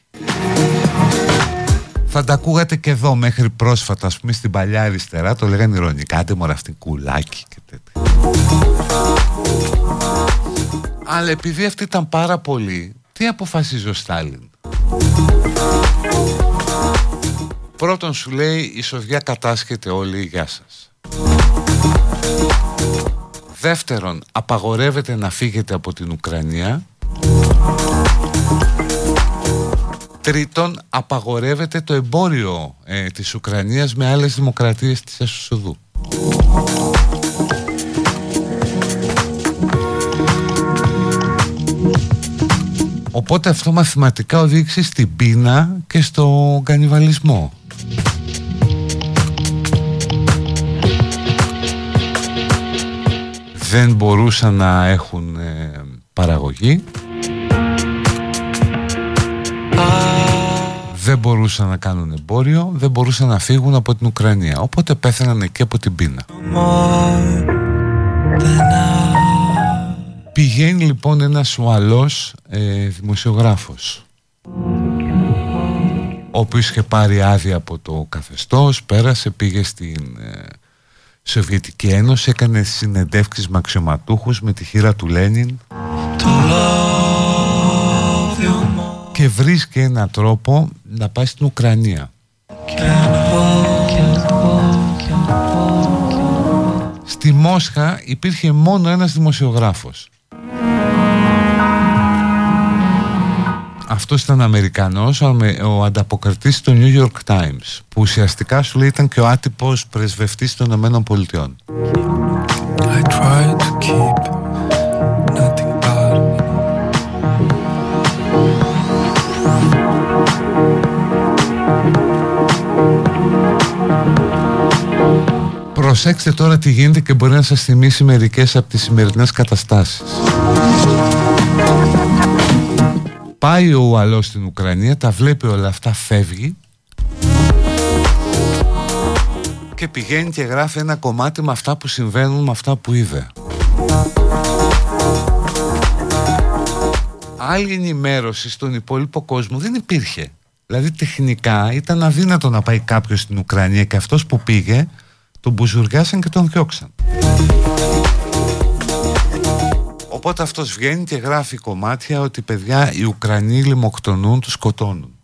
Θα τα ακούγατε και εδώ μέχρι πρόσφατα, ας πούμε στην παλιά αριστερά, το λέγανε ηρωνικά, άντε μωρά αυτή κουλάκι και τέτοια. Αλλά επειδή αυτή ήταν πάρα πολύ, τι αποφασίζει ο Στάλιν; Πρώτον σου λέει η Σοβιά κατάσχεται όλοι, γεια σας. Δεύτερον, απαγορεύεται να φύγετε από την Ουκρανία Τρίτον, απαγορεύεται το εμπόριο ε, της Ουκρανίας με άλλες δημοκρατίες της Εσωσοδού. Οπότε αυτό μαθηματικά οδήγησε στην πείνα και στο κανιβαλισμό. Δεν μπορούσαν να έχουν ε, παραγωγή δεν μπορούσαν να κάνουν εμπόριο, δεν μπορούσαν να φύγουν από την Ουκρανία. Οπότε πέθαναν εκεί από την πείνα. Πηγαίνει λοιπόν ένας Ουαλός ε, δημοσιογράφος ο οποίος είχε πάρει άδεια από το καθεστώς, πέρασε, πήγε στην ε, Σοβιετική Ένωση, έκανε συνεντεύξεις με αξιωματούχους με τη χείρα του Λένιν και βρίσκει έναν τρόπο να πάει στην Ουκρανία. Στη Μόσχα υπήρχε μόνο ένας δημοσιογράφος. Αυτός ήταν Αμερικανός, ο ανταποκριτής του New York Times, που ουσιαστικά σου λέει ήταν και ο άτυπος πρεσβευτής των Ηνωμένων Πολιτειών. I Προσέξτε τώρα τι γίνεται και μπορεί να σας θυμίσει μερικές από τις σημερινές καταστάσεις. Πάει ο Ουαλός στην Ουκρανία, τα βλέπει όλα αυτά, φεύγει και πηγαίνει και γράφει ένα κομμάτι με αυτά που συμβαίνουν, με αυτά που είδε. Άλλη ενημέρωση στον υπόλοιπο κόσμο δεν υπήρχε. Δηλαδή τεχνικά ήταν αδύνατο να πάει κάποιος στην Ουκρανία και αυτός που πήγε τον μπουζουριάσαν και τον διώξαν. Οπότε αυτός βγαίνει και γράφει κομμάτια ότι παιδιά οι Ουκρανοί λιμοκτονούν, τους σκοτώνουν.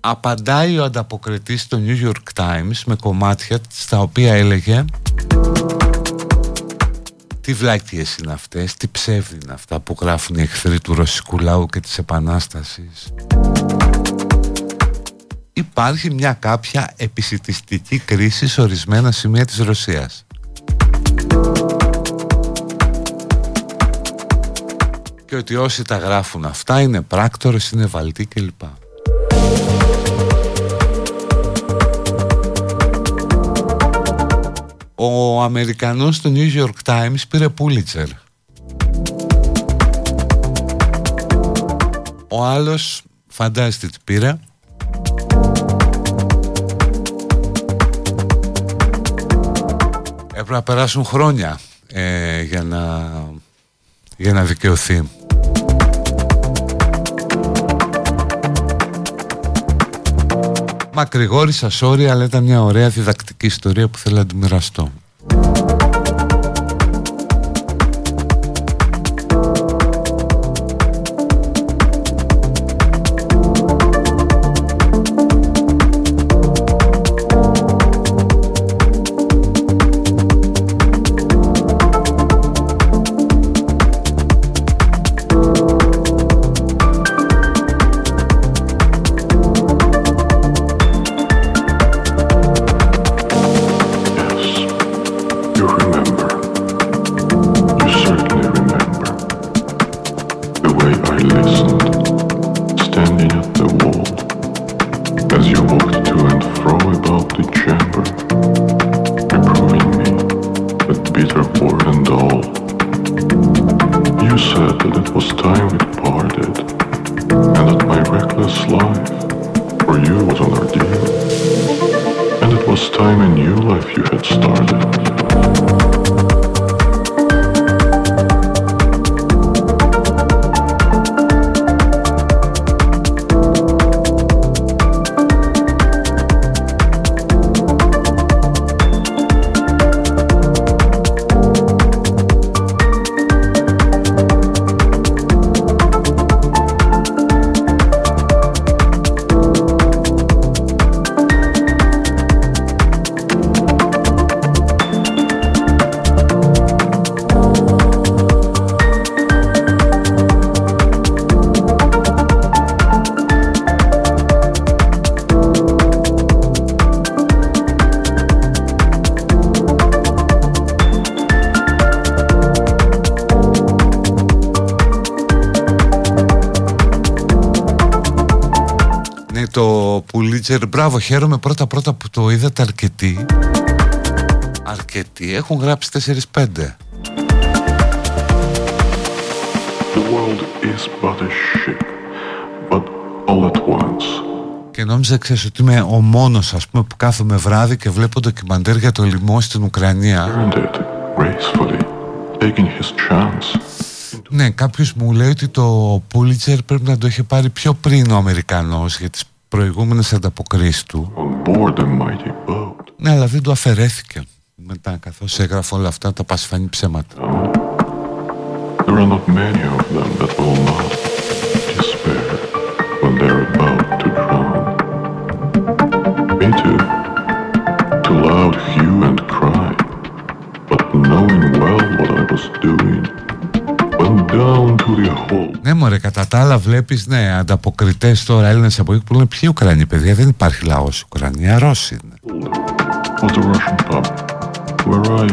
Απαντάει ο ανταποκριτής στο New York Times με κομμάτια στα οποία έλεγε τι βλάκιες είναι αυτές, τι ψεύδι είναι αυτά που γράφουν οι εχθροί του ρωσικού λαού και της επανάστασης. Υπάρχει μια κάποια επισητιστική κρίση σε ορισμένα σημεία της Ρωσίας. Και ότι όσοι τα γράφουν αυτά είναι πράκτορες, είναι βαλτοί κλπ. Ο Αμερικανός του New York Times πήρε Pulitzer. Ο άλλος φαντάζεστε τι πήρε. Έπρεπε να περάσουν χρόνια ε, για, να, για να δικαιωθεί. Μακρηγόρησα, sorry, αλλά ήταν μια ωραία διδακτική ιστορία που θέλω να τη μοιραστώ. Μπράβο, χαίρομαι πρώτα πρώτα που το είδατε αρκετοί. Αρκετοί έχουν γράψει 4-5. Και νόμιζα ξέρεις ότι είμαι ο μόνος ας πούμε που κάθομαι βράδυ και βλέπω ντοκιμαντέρ για το λοιμό στην Ουκρανία. Ναι, κάποιος μου λέει ότι το Pulitzer πρέπει να το είχε πάρει πιο πριν ο Αμερικανός για τις προηγούμενες ανταποκρίσεις του. Ναι αλλά δεν του αφαιρέθηκε. Μετά καθώς έγραφε όλα αυτά τα πασφανή ψέματα. There are not many of them that will not despair when they're about ναι, μωρέ, κατά τα άλλα βλέπεις, ναι, ανταποκριτές τώρα Έλληνες από εκεί που λένε ποιοι Ουκρανοί, παιδιά. Δεν υπάρχει λαός Ουκρανία, Ρώσοι είναι. Was a Russian pub; Where I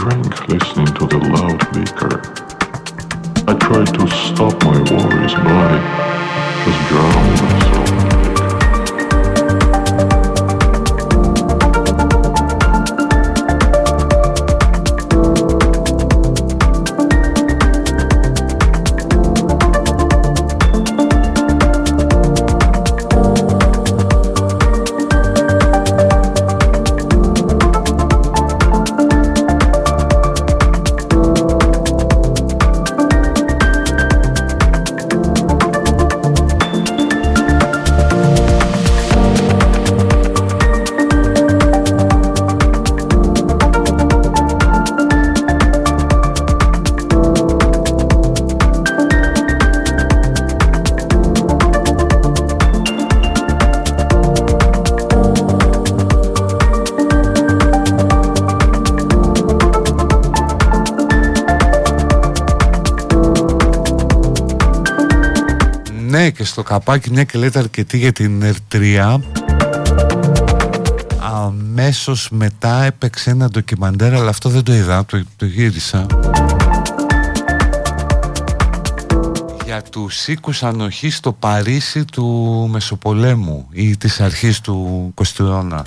drank listening to the loudspeaker. I tried to stop my worries by just drowning myself. Στο καπάκι μια και λέτε αρκετή για την Ερτρία αμέσως μετά έπαιξε ένα ντοκιμαντέρ αλλά αυτό δεν το είδα, το, το γύρισα για τους οίκους ανοχής στο Παρίσι του Μεσοπολέμου ή της αρχής του 20ου αιώνα.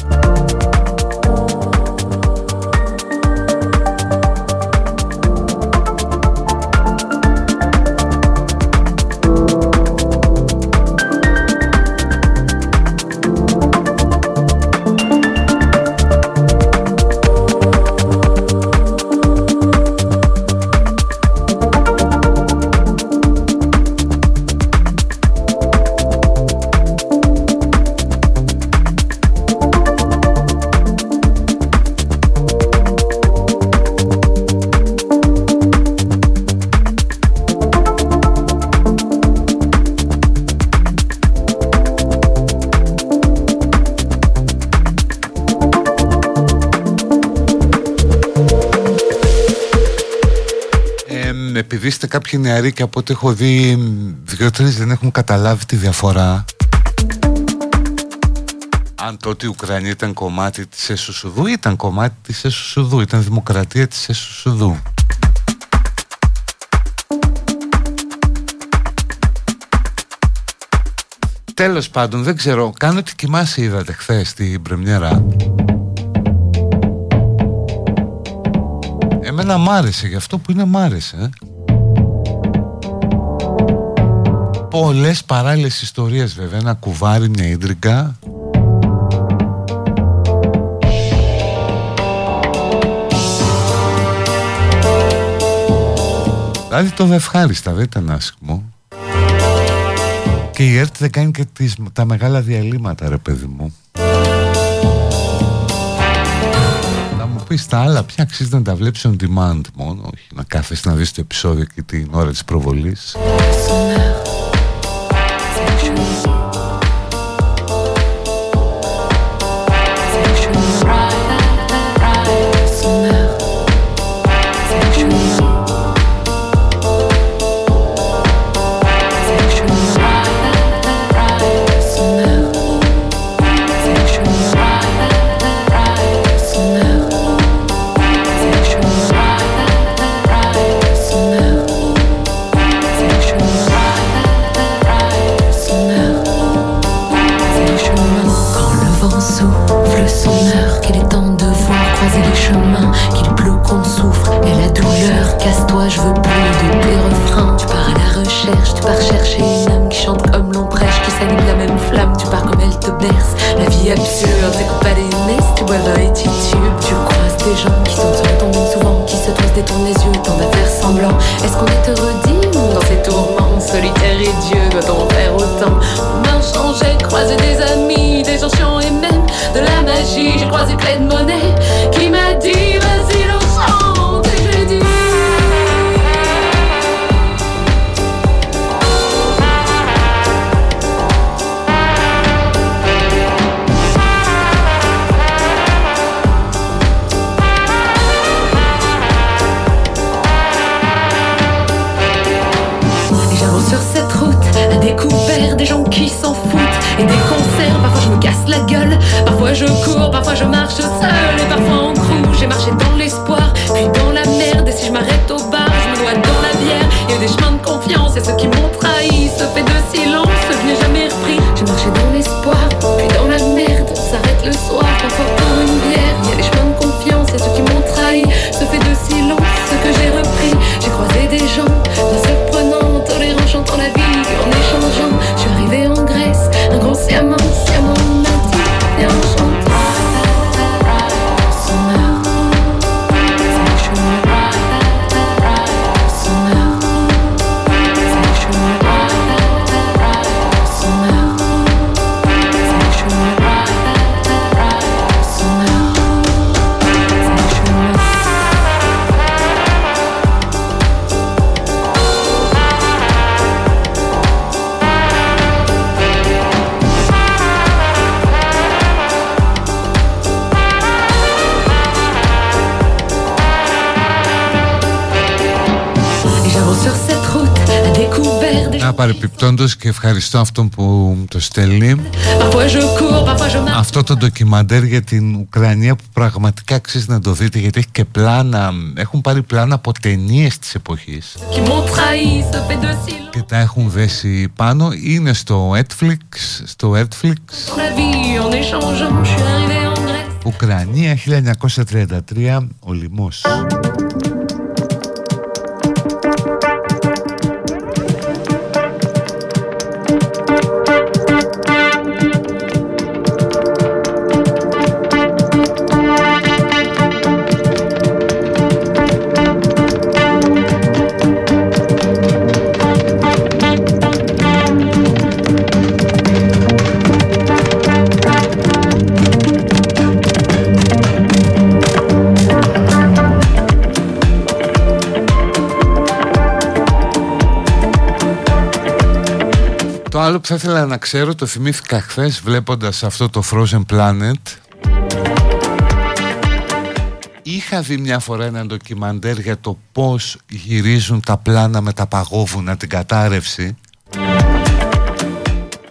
Είστε κάποιοι νεαροί και από ό,τι έχω δει δύο-τρεις δεν έχουν καταλάβει τη διαφορά. Αν τότε η Ουκρανία ήταν κομμάτι της Εσουσουδού ήταν κομμάτι της Εσουσουδού ήταν δημοκρατία της Εσουσουδού Τέλος πάντων δεν ξέρω κάνω ότι κοιμάσαι είδατε χθες στην πρεμιέρα. Εμένα μ' άρεσε γι' αυτό που είναι μ' άρεσε πολλές παράλληλες ιστορίες βέβαια Ένα κουβάρι, μια ίντρικα Δηλαδή το ευχάριστα δεν ήταν άσχημο. Και η ΕΡΤ δεν κάνει και τις, τα μεγάλα διαλύματα ρε παιδί μου. Θα μου πεις τα άλλα πια αξίζει να τα βλέπεις on demand μόνο Όχι να κάθεσαι να δεις το επεισόδιο και την ώρα της προβολής Παρεπιπτόντως και ευχαριστώ αυτόν που μου το στέλνει. Αυτό το ντοκιμαντέρ για την Ουκρανία που πραγματικά αξίζει να το δείτε γιατί έχει και πλάνα Έχουν πάρει πλάνα από ταινίες της εποχής. Και τα έχουν δέσει πάνω. Είναι στο Netflix Στο Netflix. Ουκρανία 1933 Ο λοιμός που θα ήθελα να ξέρω, το θυμήθηκα χθες βλέποντας αυτό το Frozen Planet. Είχα δει μια φορά ένα ντοκιμαντέρ για το πώς γυρίζουν τα πλάνα με τα παγόβουνα την κατάρρευση.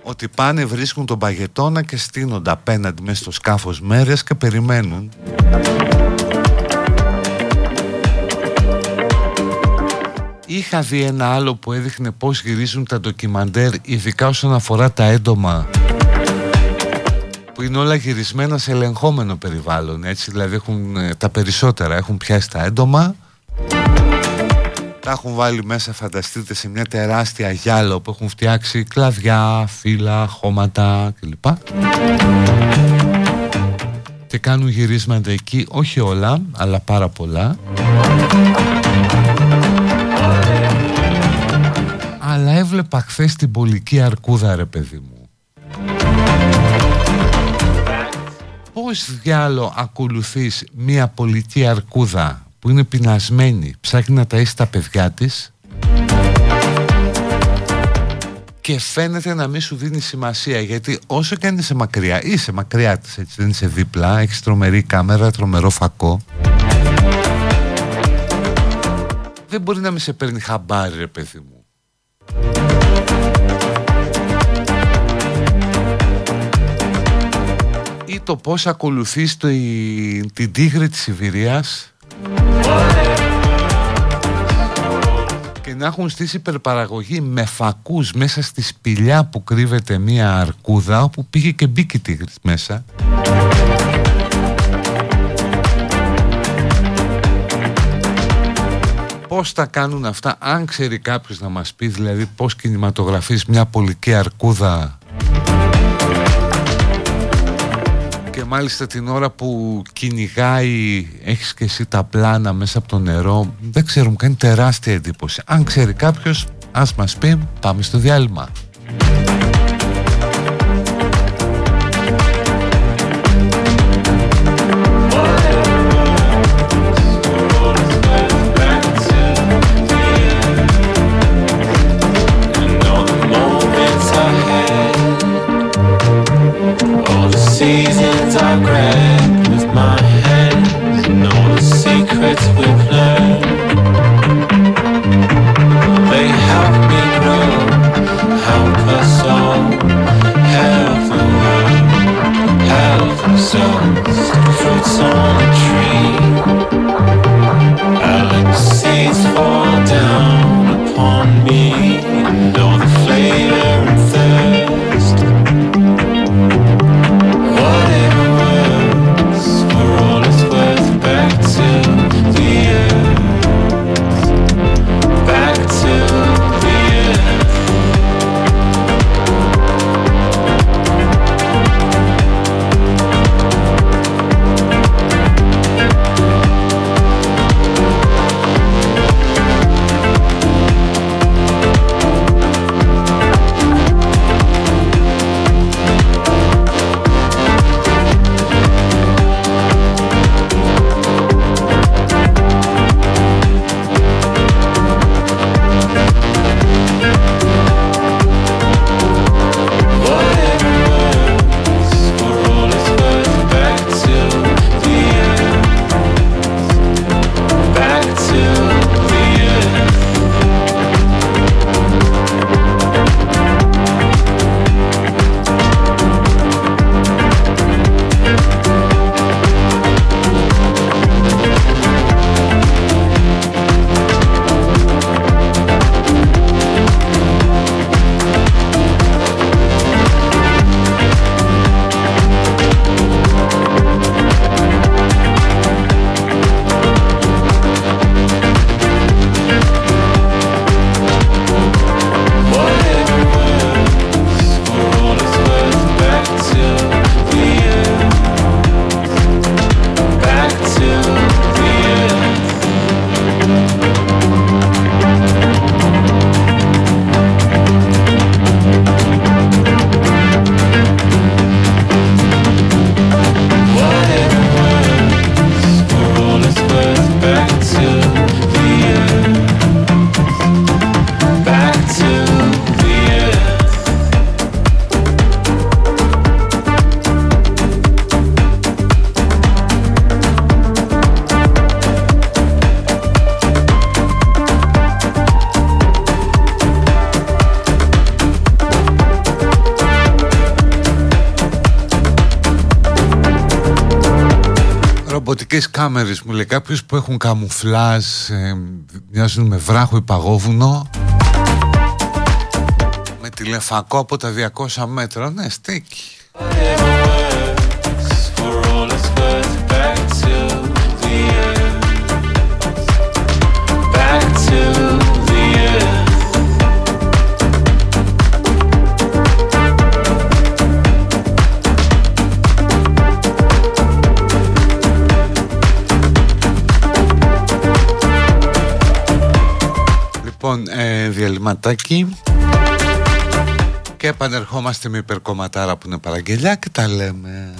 Ότι πάνε βρίσκουν τον παγετώνα και στείνονται απέναντι μέσα στο σκάφος μέρες και περιμένουν Είχα δει ένα άλλο που έδειχνε πώς γυρίζουν τα ντοκιμαντέρ ειδικά όσον αφορά τα έντομα. Που είναι όλα γυρισμένα σε ελεγχόμενο περιβάλλον έτσι. Δηλαδή έχουν, ε, τα περισσότερα έχουν πιάσει τα έντομα. Τα έχουν βάλει μέσα φανταστείτε σε μια τεράστια γυάλα που έχουν φτιάξει κλαδιά, φύλλα, χώματα κλπ. Και κάνουν γυρίσματα εκεί όχι όλα αλλά πάρα πολλά αλλά έβλεπα χθες την πολική αρκούδα ρε παιδί μου. Πώς διάλο ακολουθείς μια πολική αρκούδα που είναι πεινασμένη Ψάχνει να ταΐσει τα παιδιά της και φαίνεται να μην σου δίνει σημασία γιατί όσο και αν είσαι μακριά είσαι μακριά της έτσι δεν είσαι δίπλα έχεις τρομερή κάμερα, τρομερό φακό. Δεν μπορεί να μην σε παίρνει χαμπάρι ρε παιδί μου ή το πώς ακολουθείς το, την τίγρη της Σιβηρίας. Και να έχουν στήσει υπερπαραγωγή με φακούς μέσα στη σπηλιά που κρύβεται μία αρκούδα όπου πήγε και μπήκε η τίγρη μέσα Πώς τα κάνουν αυτά, αν ξέρει κάποιος να μας πει δηλαδή πώς κινηματογραφείς μια πολική αρκούδα. Και μάλιστα την ώρα που κυνηγάει έχεις και εσύ τα πλάνα μέσα από το νερό δεν ξέρω μου κάνει τεράστια εντύπωση. Αν ξέρει κάποιος ας μας πει πάμε στο διάλειμμα κάμερες μου λέει κάποιος που έχουν καμουφλάζ ε, μοιάζουν με βράχο ή παγόβουνο. Με τηλεφακό από τα 200 μέτρα. Ναι στέκει ε, διαλυματάκι και επανερχόμαστε με υπερκομματάρα που είναι παραγγελιά και τα λέμε.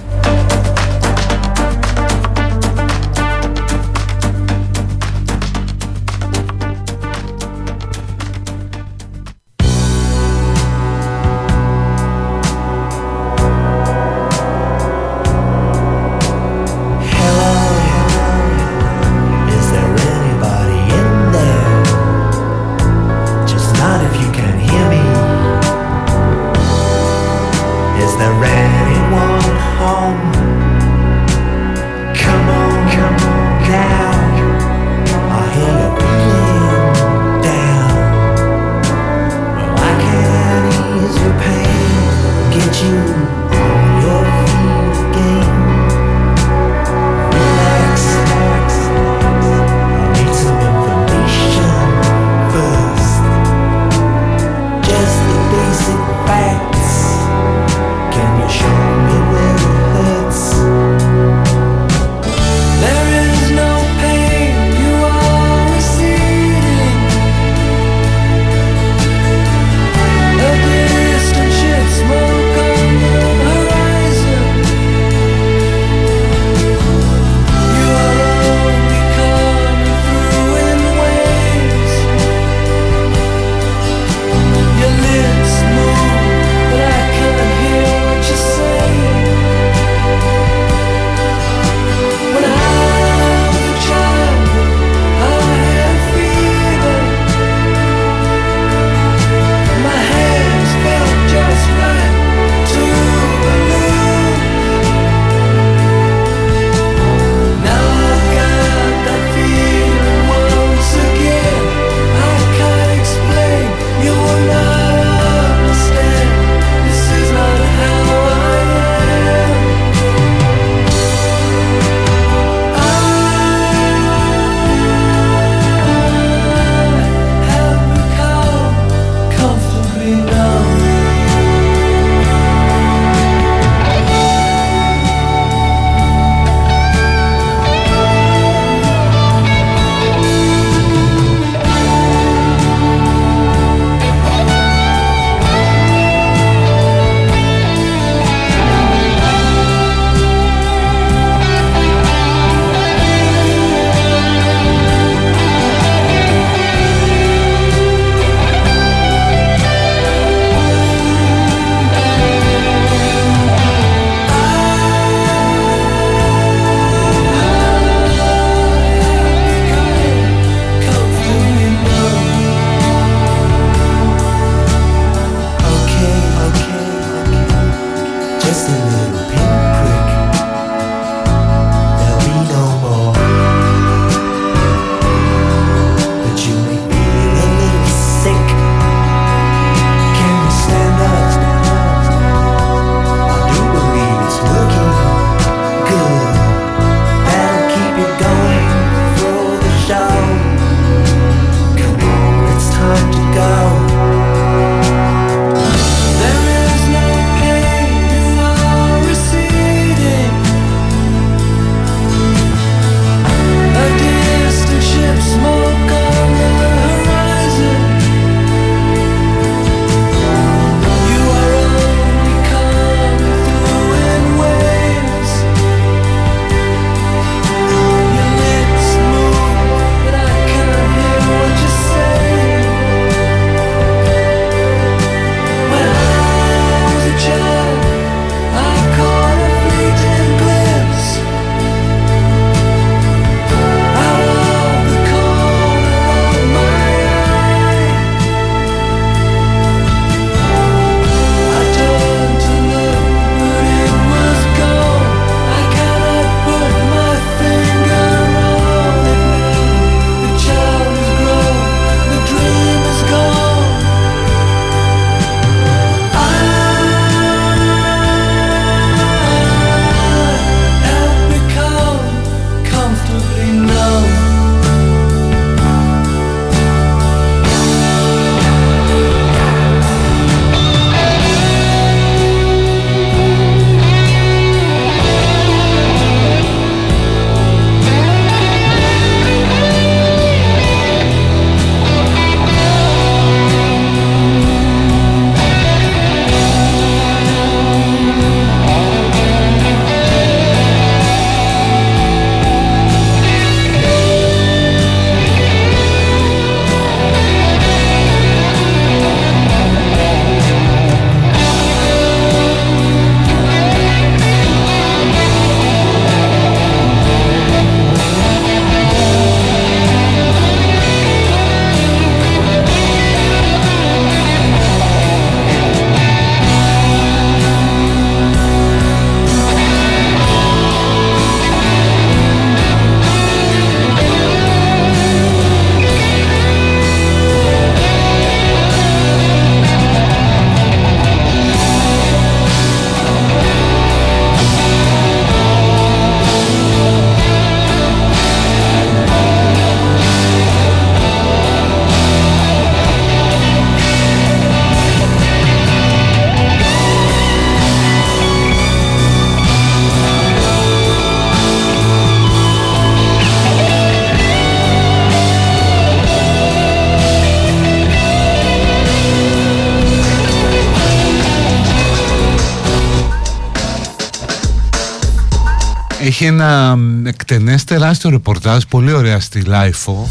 Έχει ένα εκτενές τεράστιο ρεπορτάζ πολύ ωραία στη LiFO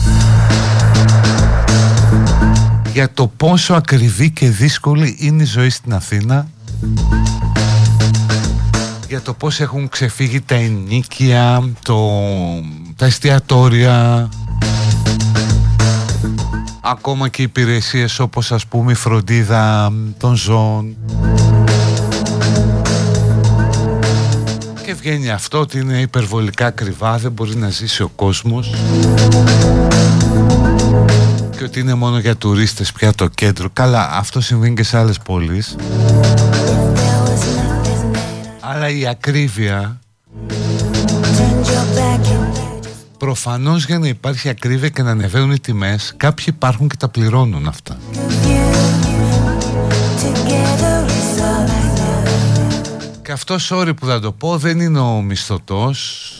για το πόσο ακριβή και δύσκολη είναι η ζωή στην Αθήνα για το πώς έχουν ξεφύγει τα ενοίκια, το, τα εστιατόρια. Ακόμα και υπηρεσίες όπως ας πούμε η φροντίδα των ζώων βγαίνει αυτό ότι είναι υπερβολικά ακριβά δεν μπορεί να ζήσει ο κόσμος και ότι είναι μόνο για τουρίστες πια το κέντρο. Καλά αυτό συμβαίνει και σε άλλες πόλεις. Αλλά η ακρίβεια Προφανώς για να υπάρχει ακρίβεια και να ανεβαίνουν οι τιμές Κάποιοι υπάρχουν και τα πληρώνουν αυτά Και αυτός sorry που θα το πω δεν είναι ο μισθωτός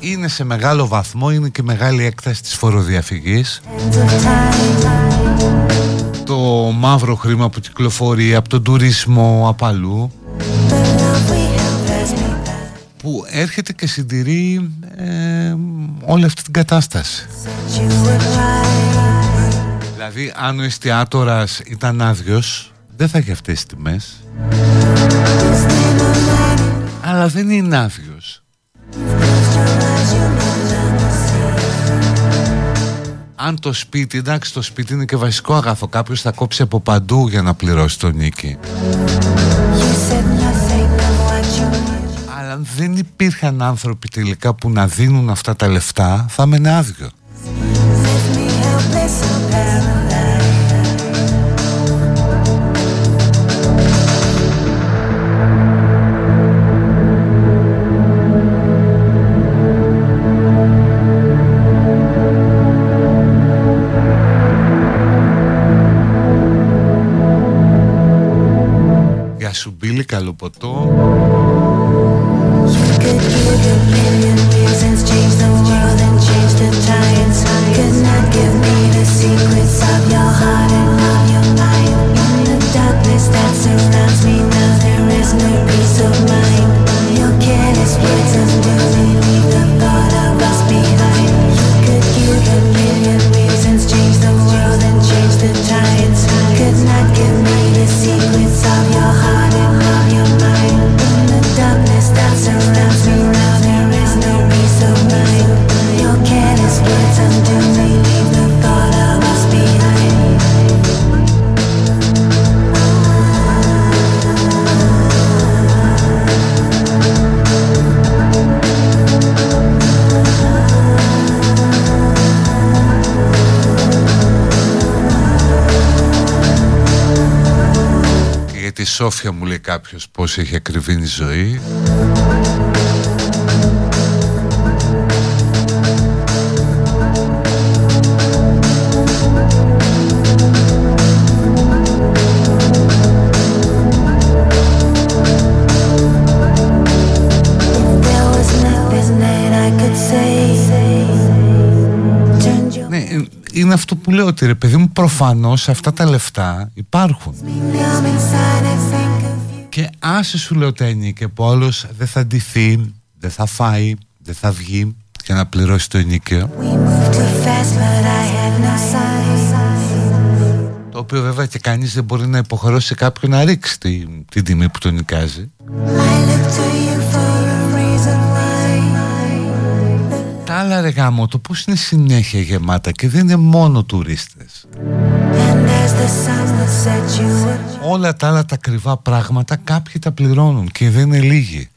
Είναι σε μεγάλο βαθμό, είναι και μεγάλη έκταση της φοροδιαφυγής Το μαύρο χρήμα που κυκλοφορεί από τον τουρισμό απαλού που έρχεται και συντηρεί ε, όλη αυτή την κατάσταση. Δηλαδή αν ο εστιατόρας ήταν άδειος δεν θα έχει αυτές τις τιμές. Αλλά δεν είναι άδειος. Αν το σπίτι, εντάξει το σπίτι είναι και βασικό αγαθό. Κάποιος θα κόψει από παντού για να πληρώσει το νίκη. Αν δεν υπήρχαν άνθρωποι τελικά που να δίνουν αυτά τα λεφτά θα μένει άδειο Γεια σου Μπίλη, καλό ποτό Σόφια μου λέει κάποιος πως έχει ακριβήνει η ζωή λέω ότι ρε παιδί μου προφανώς αυτά τα λεφτά υπάρχουν και άσε σου λέω τένι και που όλος δεν θα ντυθεί, δεν θα φάει, δεν θα βγει για να πληρώσει το ενίκαιο. Το οποίο βέβαια και κανείς δεν μπορεί να υποχρεώσει κάποιον να ρίξει την, την τιμή που τον νοικάζει. Άλλα ρε γάμο, το πώς είναι συνέχεια γεμάτα και δεν είναι μόνο τουρίστες. Όλα τα άλλα τα κρυβά πράγματα κάποιοι τα πληρώνουν και δεν είναι λίγοι.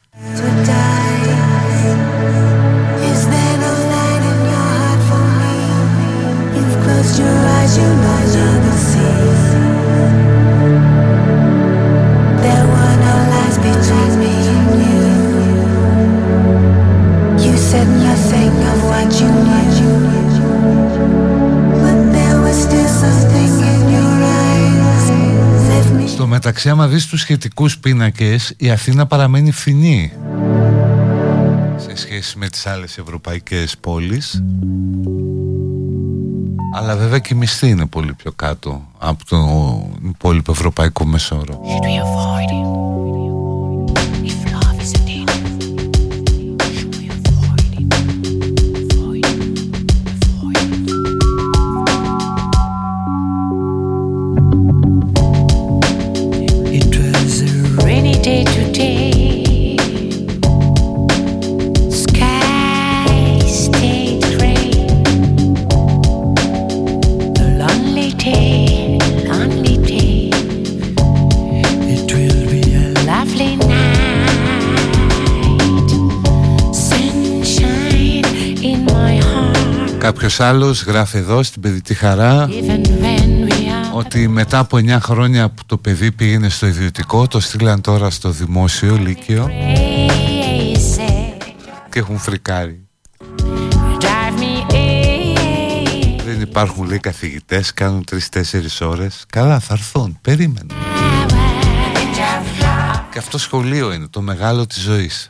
Στο μεταξύ άμα δεις τους σχετικούς πίνακες η Αθήνα παραμένει φθηνή. Σε σχέση με τις άλλες ευρωπαϊκές πόλεις. Αλλά βέβαια και η μισθή είναι πολύ πιο κάτω από το υπόλοιπο ευρωπαϊκό μεσόρο Κάποιος άλλος γράφει εδώ στην παιδική χαρά ότι μετά από 9 χρόνια που το παιδί πήγαινε στο ιδιωτικό το στείλαν τώρα στο δημόσιο λύκειο και έχουν φρικάρει. Δεν υπάρχουν λέει καθηγητές, κάνουν 3-4 ώρες. Καλά θα έρθουν, περίμενε. Και αυτό σχολείο είναι το μεγάλο της ζωής.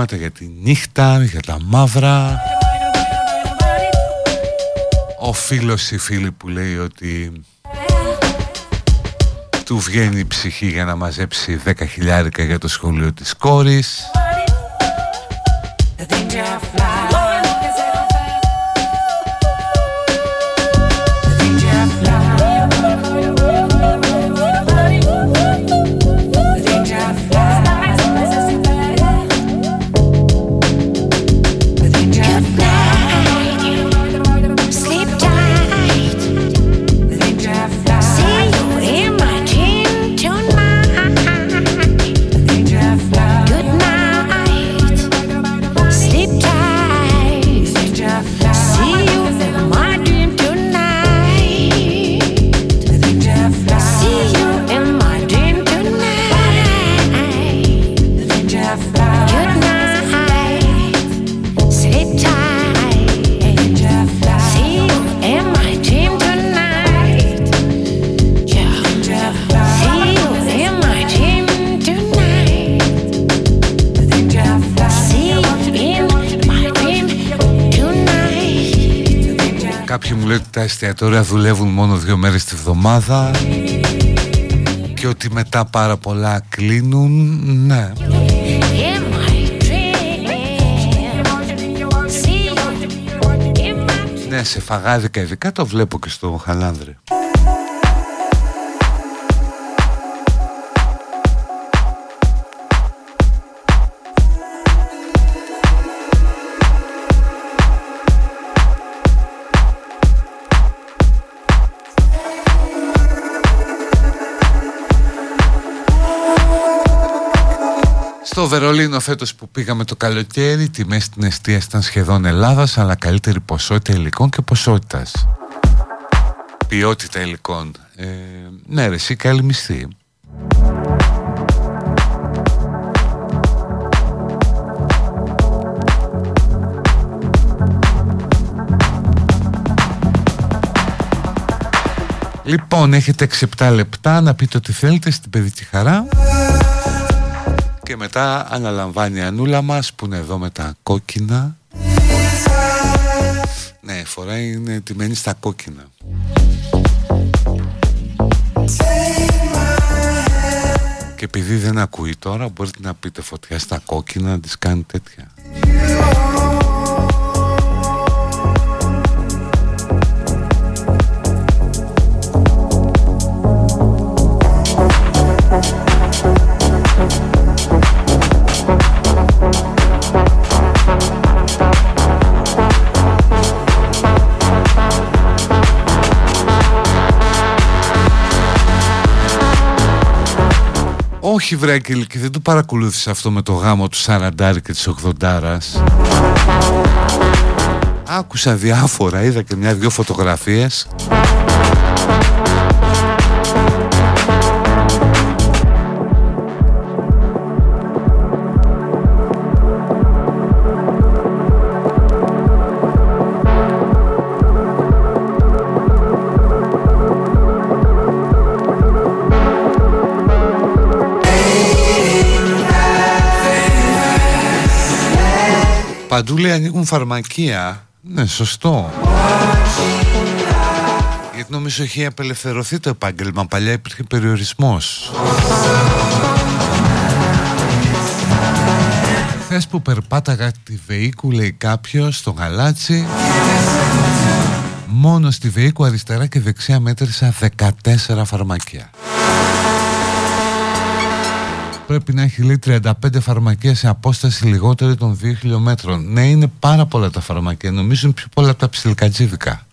μηνύματα για τη νύχτα, για τα μαύρα. Ο φίλος ή φίλη που λέει ότι του βγαίνει η ψυχή για να μαζέψει 10 χιλιάρικα για το σχολείο της κόρης εστιατόρια δουλεύουν μόνο δύο μέρες τη βδομάδα και ότι μετά πάρα πολλά κλείνουν, ναι. είναι σε φαγάδικα ειδικά το βλέπω και στο Χαλάνδρε. Στο Βερολίνο φέτος που πήγαμε το καλοκαίρι, τιμές στην εστία ήταν σχεδόν Ελλάδας, αλλά καλύτερη ποσότητα υλικών και ποσότητας. Ποιότητα υλικών. Ε, ναι ρε, εσύ καλή μισθή. Λοιπόν, έχετε 6-7 λεπτά να πείτε ό,τι θέλετε στην παιδική χαρά και μετά αναλαμβάνει η Ανούλα μας που είναι εδώ με τα κόκκινα. Ναι, φορά είναι τιμένη στα κόκκινα. Και επειδή δεν ακούει τώρα μπορείτε να πείτε φωτιά στα κόκκινα να τις κάνει τέτοια Όχι βρε και δεν το παρακολούθησα αυτό με το γάμο του Σαραντάρη και της Οχδοντάρας Άκουσα διάφορα, είδα και μια-δυο φωτογραφίες Παντού λέει ανοίγουν φαρμακεία. Ναι, σωστό. Γιατί νομίζω έχει απελευθερωθεί το επάγγελμα. Παλιά υπήρχε περιορισμός. Χθες που περπάταγα τη Βεϊκού λέει κάποιος στο γαλάτσι Μόνο στη Βεϊκού αριστερά και δεξιά μέτρησα 14 φαρμακεία πρέπει να έχει λέει 35 φαρμακεία σε απόσταση λιγότερη των 2 χιλιόμετρων. Ναι, είναι πάρα πολλά τα φαρμακεία. Νομίζω είναι πιο πολλά από τα ψιλικατζίδικα.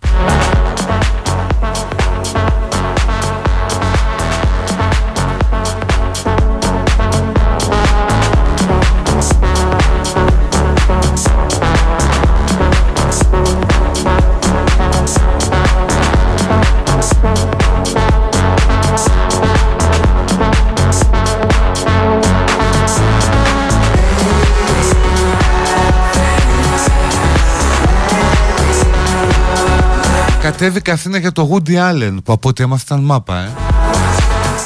Κατέβηκα Αθήνα για το Woody Allen που από ό,τι έμαθαν μάπα ε.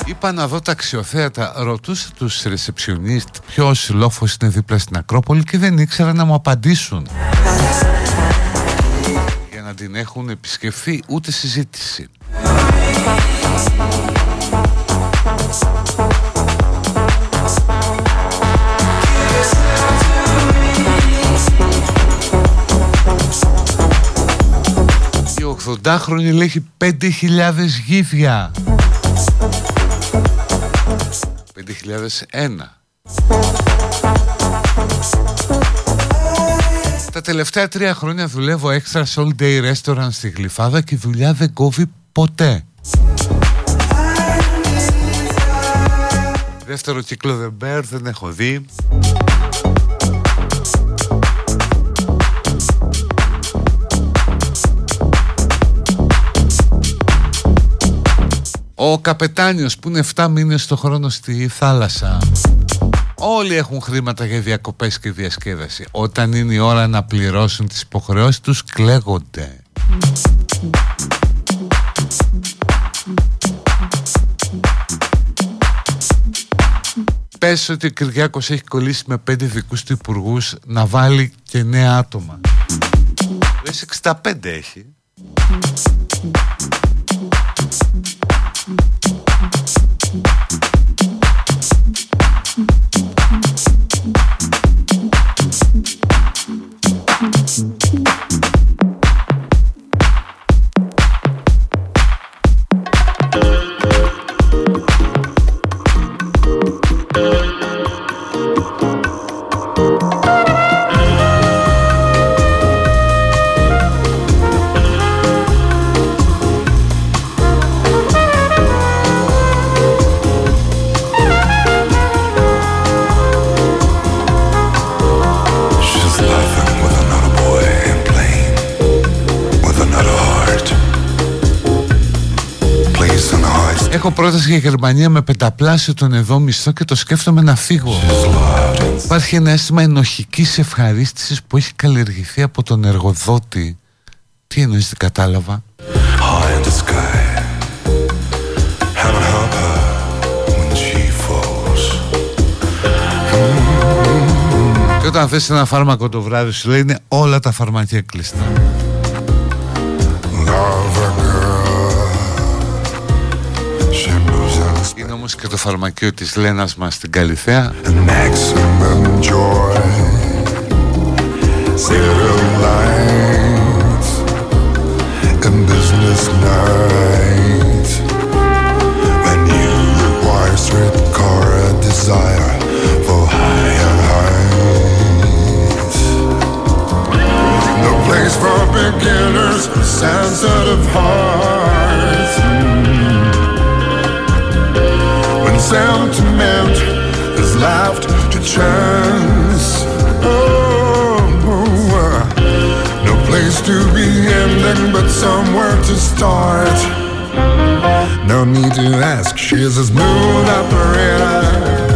Είπα να δω τα αξιοθέατα. Ρωτούσα τους ρεσεψιονίστ Ποιος λόφος είναι δίπλα στην Ακρόπολη Και δεν ήξερα να μου απαντήσουν. Για να την έχουν επισκεφθεί Ούτε συζήτηση 80χρονη λέει έχει 5.000 γύφια 5.001 Τα τελευταία τρία χρόνια δουλεύω έξτρα σε all day restaurant στη Γλυφάδα και η δουλειά δεν κόβει ποτέ. Δεύτερο κύκλο The Bear δεν έχω δει. Ο καπετάνιος που είναι 7 μήνες το χρόνο στη θάλασσα Όλοι έχουν χρήματα για διακοπές και διασκέδαση Όταν είναι η ώρα να πληρώσουν τις υποχρεώσεις τους κλαίγονται Πες ότι ο Κυριάκος έχει κολλήσει με πέντε δικούς του υπουργούς να βάλει και νέα άτομα. Λες 65 έχει. Έχω πρόταση για Γερμανία με πενταπλάσιο τον εδώ μισθό και το σκέφτομαι να φύγω. Υπάρχει ένα αίσθημα ενοχικής ευχαρίστησης που έχει καλλιεργηθεί από τον εργοδότη. Τι εννοείς δεν κατάλαβα. Και όταν θες ένα φάρμακο το βράδυ σου λέει είναι όλα τα φαρμακεία κλειστά. Είναι όμως και το φαρμακείο της Λένας μας στην Καλυθέα business night When you require streetcar a desire for higher heights No place for beginners, sensitive hearts When sentiment is left to chance. Oh, oh, No place to be ending but somewhere to start. No need to ask, she's a smooth operator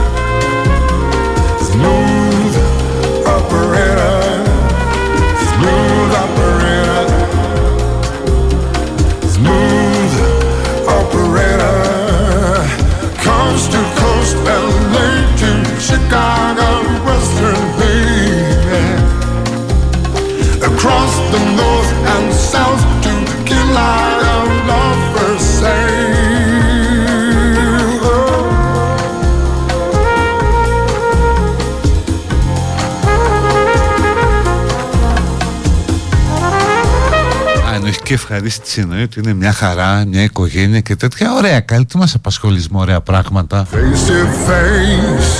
Α, ενοχική ευχαρίστηση εννοεί ότι είναι μια χαρά, μια οικογένεια και τέτοια. Ωραία, καλή, τι μας απασχολείς με ωραία πράγματα. Face to face,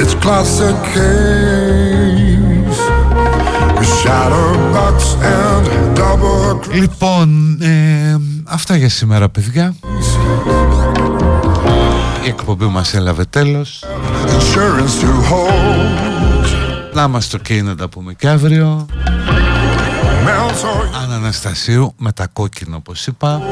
it's classic case. Shadowbox and double Λοιπόν, ε, αυτά για σήμερα παιδιά Η εκπομπή μας έλαβε τέλος Insurance to hold. Να είμαστε ok να τα πούμε και αύριο Αν Αναστασίου με τα κόκκινα όπως είπα.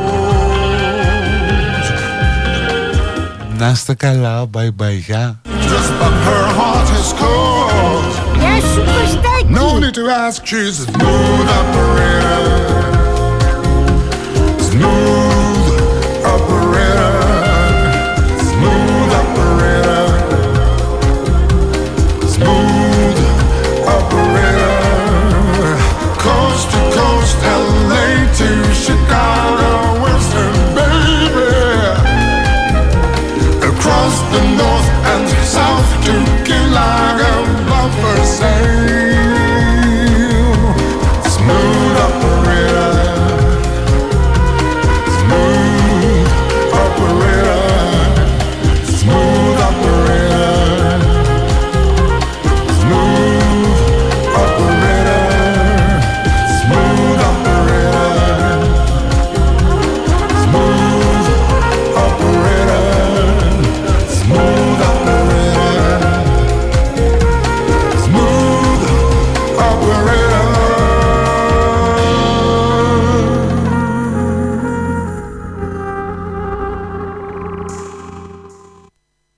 Να είστε καλά, bye bye, γεια. Just but her heart is cold. Γεια σου Κωστάκη. No need to ask, she's a smooth operator Chicago, Western baby. Across the north and south to Kilaga, lovers say.